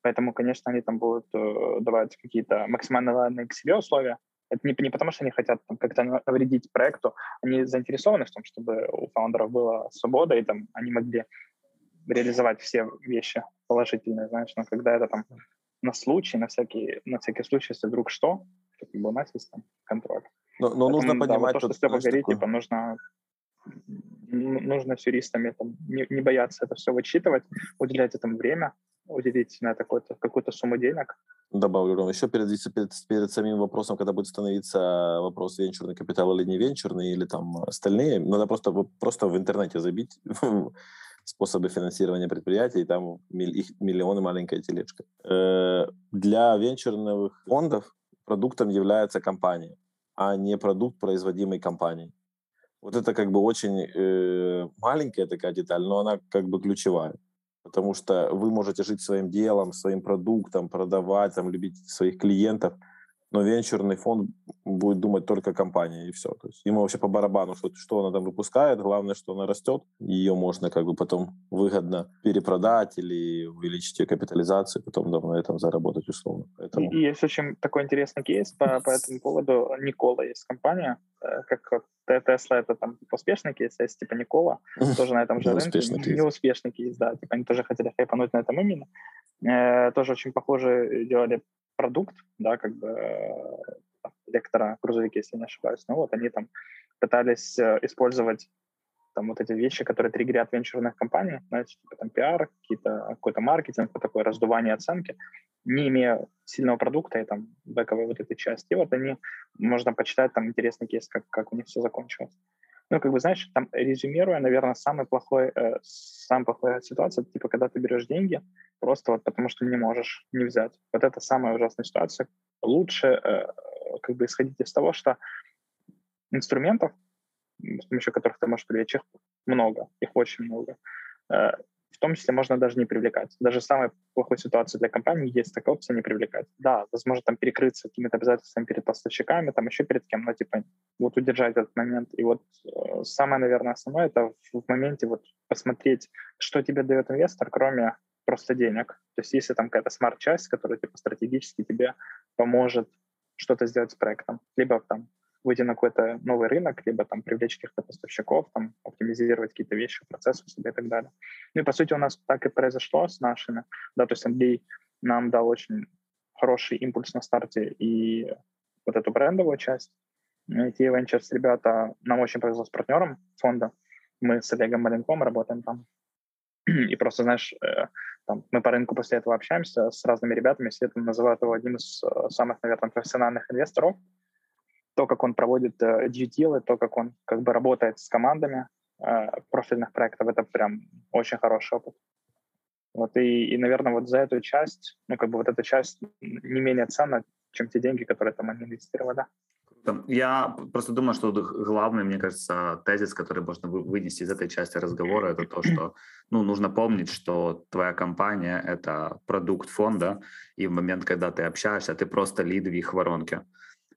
Поэтому, конечно, они там будут э, давать какие-то максимально к себе условия. Это не, не потому, что они хотят там, как-то навредить проекту, они заинтересованы в том, чтобы у фаундеров была свобода, и там они могли реализовать все вещи положительные, знаешь, но когда это там на случай, на всякий, на всякий случай, если вдруг что, то как бы у нас есть там контроль. Но, но Поэтому, нужно да, понимать, вот то, что Степа говорит, типа, нужно нужно с юристами там, не, не бояться это все вычитывать, уделять этому время, уделить на это какую-то, какую-то сумму денег. Добавлю, Ром, еще перед, перед, перед самим вопросом, когда будет становиться вопрос венчурный капитал или не венчурный, или там остальные, надо просто, просто в интернете забить *laughs* способы финансирования предприятий, там их миллионы маленькая тележка. Э, для венчурных фондов продуктом является компания, а не продукт, производимый компанией. Вот это как бы очень э, маленькая такая деталь, но она как бы ключевая. Потому что вы можете жить своим делом, своим продуктом, продавать, там, любить своих клиентов – но венчурный фонд будет думать только о компании, и все. То есть ему вообще по барабану, что, что она там выпускает, главное, что она растет, ее можно как бы потом выгодно перепродать или увеличить ее капитализацию, потом да, на этом заработать условно. Поэтому... И есть очень такой интересный кейс по, по этому поводу. Никола есть компания, э, как Тесла это там успешный кейс, есть типа Никола, тоже на этом же рынке. Неуспешный кейс, да. Типа они тоже хотели хайпануть на этом именно. Э, тоже очень похоже делали продукт, да, как бы э, лектора грузовики, если не ошибаюсь. Ну вот они там пытались э, использовать там вот эти вещи, которые триггерят венчурных компаний, знаете, типа там пиар, какие-то, какой-то маркетинг, такое раздувание оценки, не имея сильного продукта и там бэковой вот этой части. И вот они, можно почитать там интересный кейс, как, как у них все закончилось. Ну, как бы, знаешь, там, резюмируя, наверное, самый плохой, э, самая плохая ситуация, типа, когда ты берешь деньги, просто вот потому что не можешь не взять. Вот это самая ужасная ситуация. Лучше э, как бы исходить из того, что инструментов, с помощью которых ты можешь привлечь их много, их очень много. Э, в том числе можно даже не привлекать. Даже в самой плохой ситуации для компании есть такая опция не привлекать. Да, возможно, там перекрыться какими-то обязательствами перед поставщиками, там еще перед кем, но типа вот удержать этот момент. И вот э, самое, наверное, основное это в моменте вот посмотреть, что тебе дает инвестор, кроме просто денег. То есть если там какая-то смарт-часть, которая типа стратегически тебе поможет что-то сделать с проектом, либо там выйти на какой-то новый рынок, либо там привлечь каких-то поставщиков, там оптимизировать какие-то вещи, процессы себе и так далее. Ну и по сути у нас так и произошло с нашими, да, то есть Андрей нам дал очень хороший импульс на старте и вот эту брендовую часть. Те Ventures ребята, нам очень повезло с партнером фонда. Мы с Олегом Маленком работаем там. *clears throat* И просто, знаешь, э, там, мы по рынку после этого общаемся с разными ребятами, все это называют его одним из э, самых, наверное, профессиональных инвесторов. То, как он проводит э, due то, как он как бы работает с командами профильных проектов, это прям очень хороший опыт. Вот и, и, наверное, вот за эту часть, ну, как бы вот эта часть не менее ценна, чем те деньги, которые там они инвестировали. Я просто думаю, что главный, мне кажется, тезис, который можно вынести из этой части разговора, это то, что ну, нужно помнить, что твоя компания — это продукт фонда, и в момент, когда ты общаешься, ты просто лид в их воронке.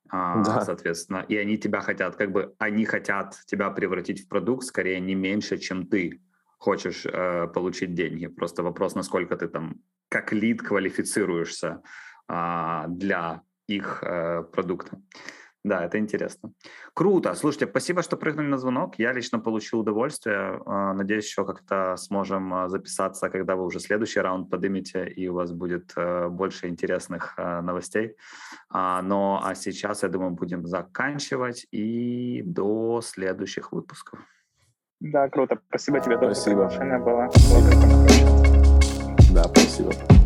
А, да. Соответственно, и они тебя хотят, как бы они хотят тебя превратить в продукт скорее не меньше, чем ты хочешь э, получить деньги. Просто вопрос, насколько ты там как лид квалифицируешься э, для их э, продукта. Да, это интересно. Круто. Слушайте, спасибо, что прыгнули на звонок. Я лично получил удовольствие. А, надеюсь, еще как-то сможем а, записаться, когда вы уже следующий раунд поднимете, и у вас будет э, больше интересных э, новостей. А, но а сейчас, я думаю, будем заканчивать и до следующих выпусков. Да, круто. Спасибо тебе. Спасибо. Было. Да, спасибо.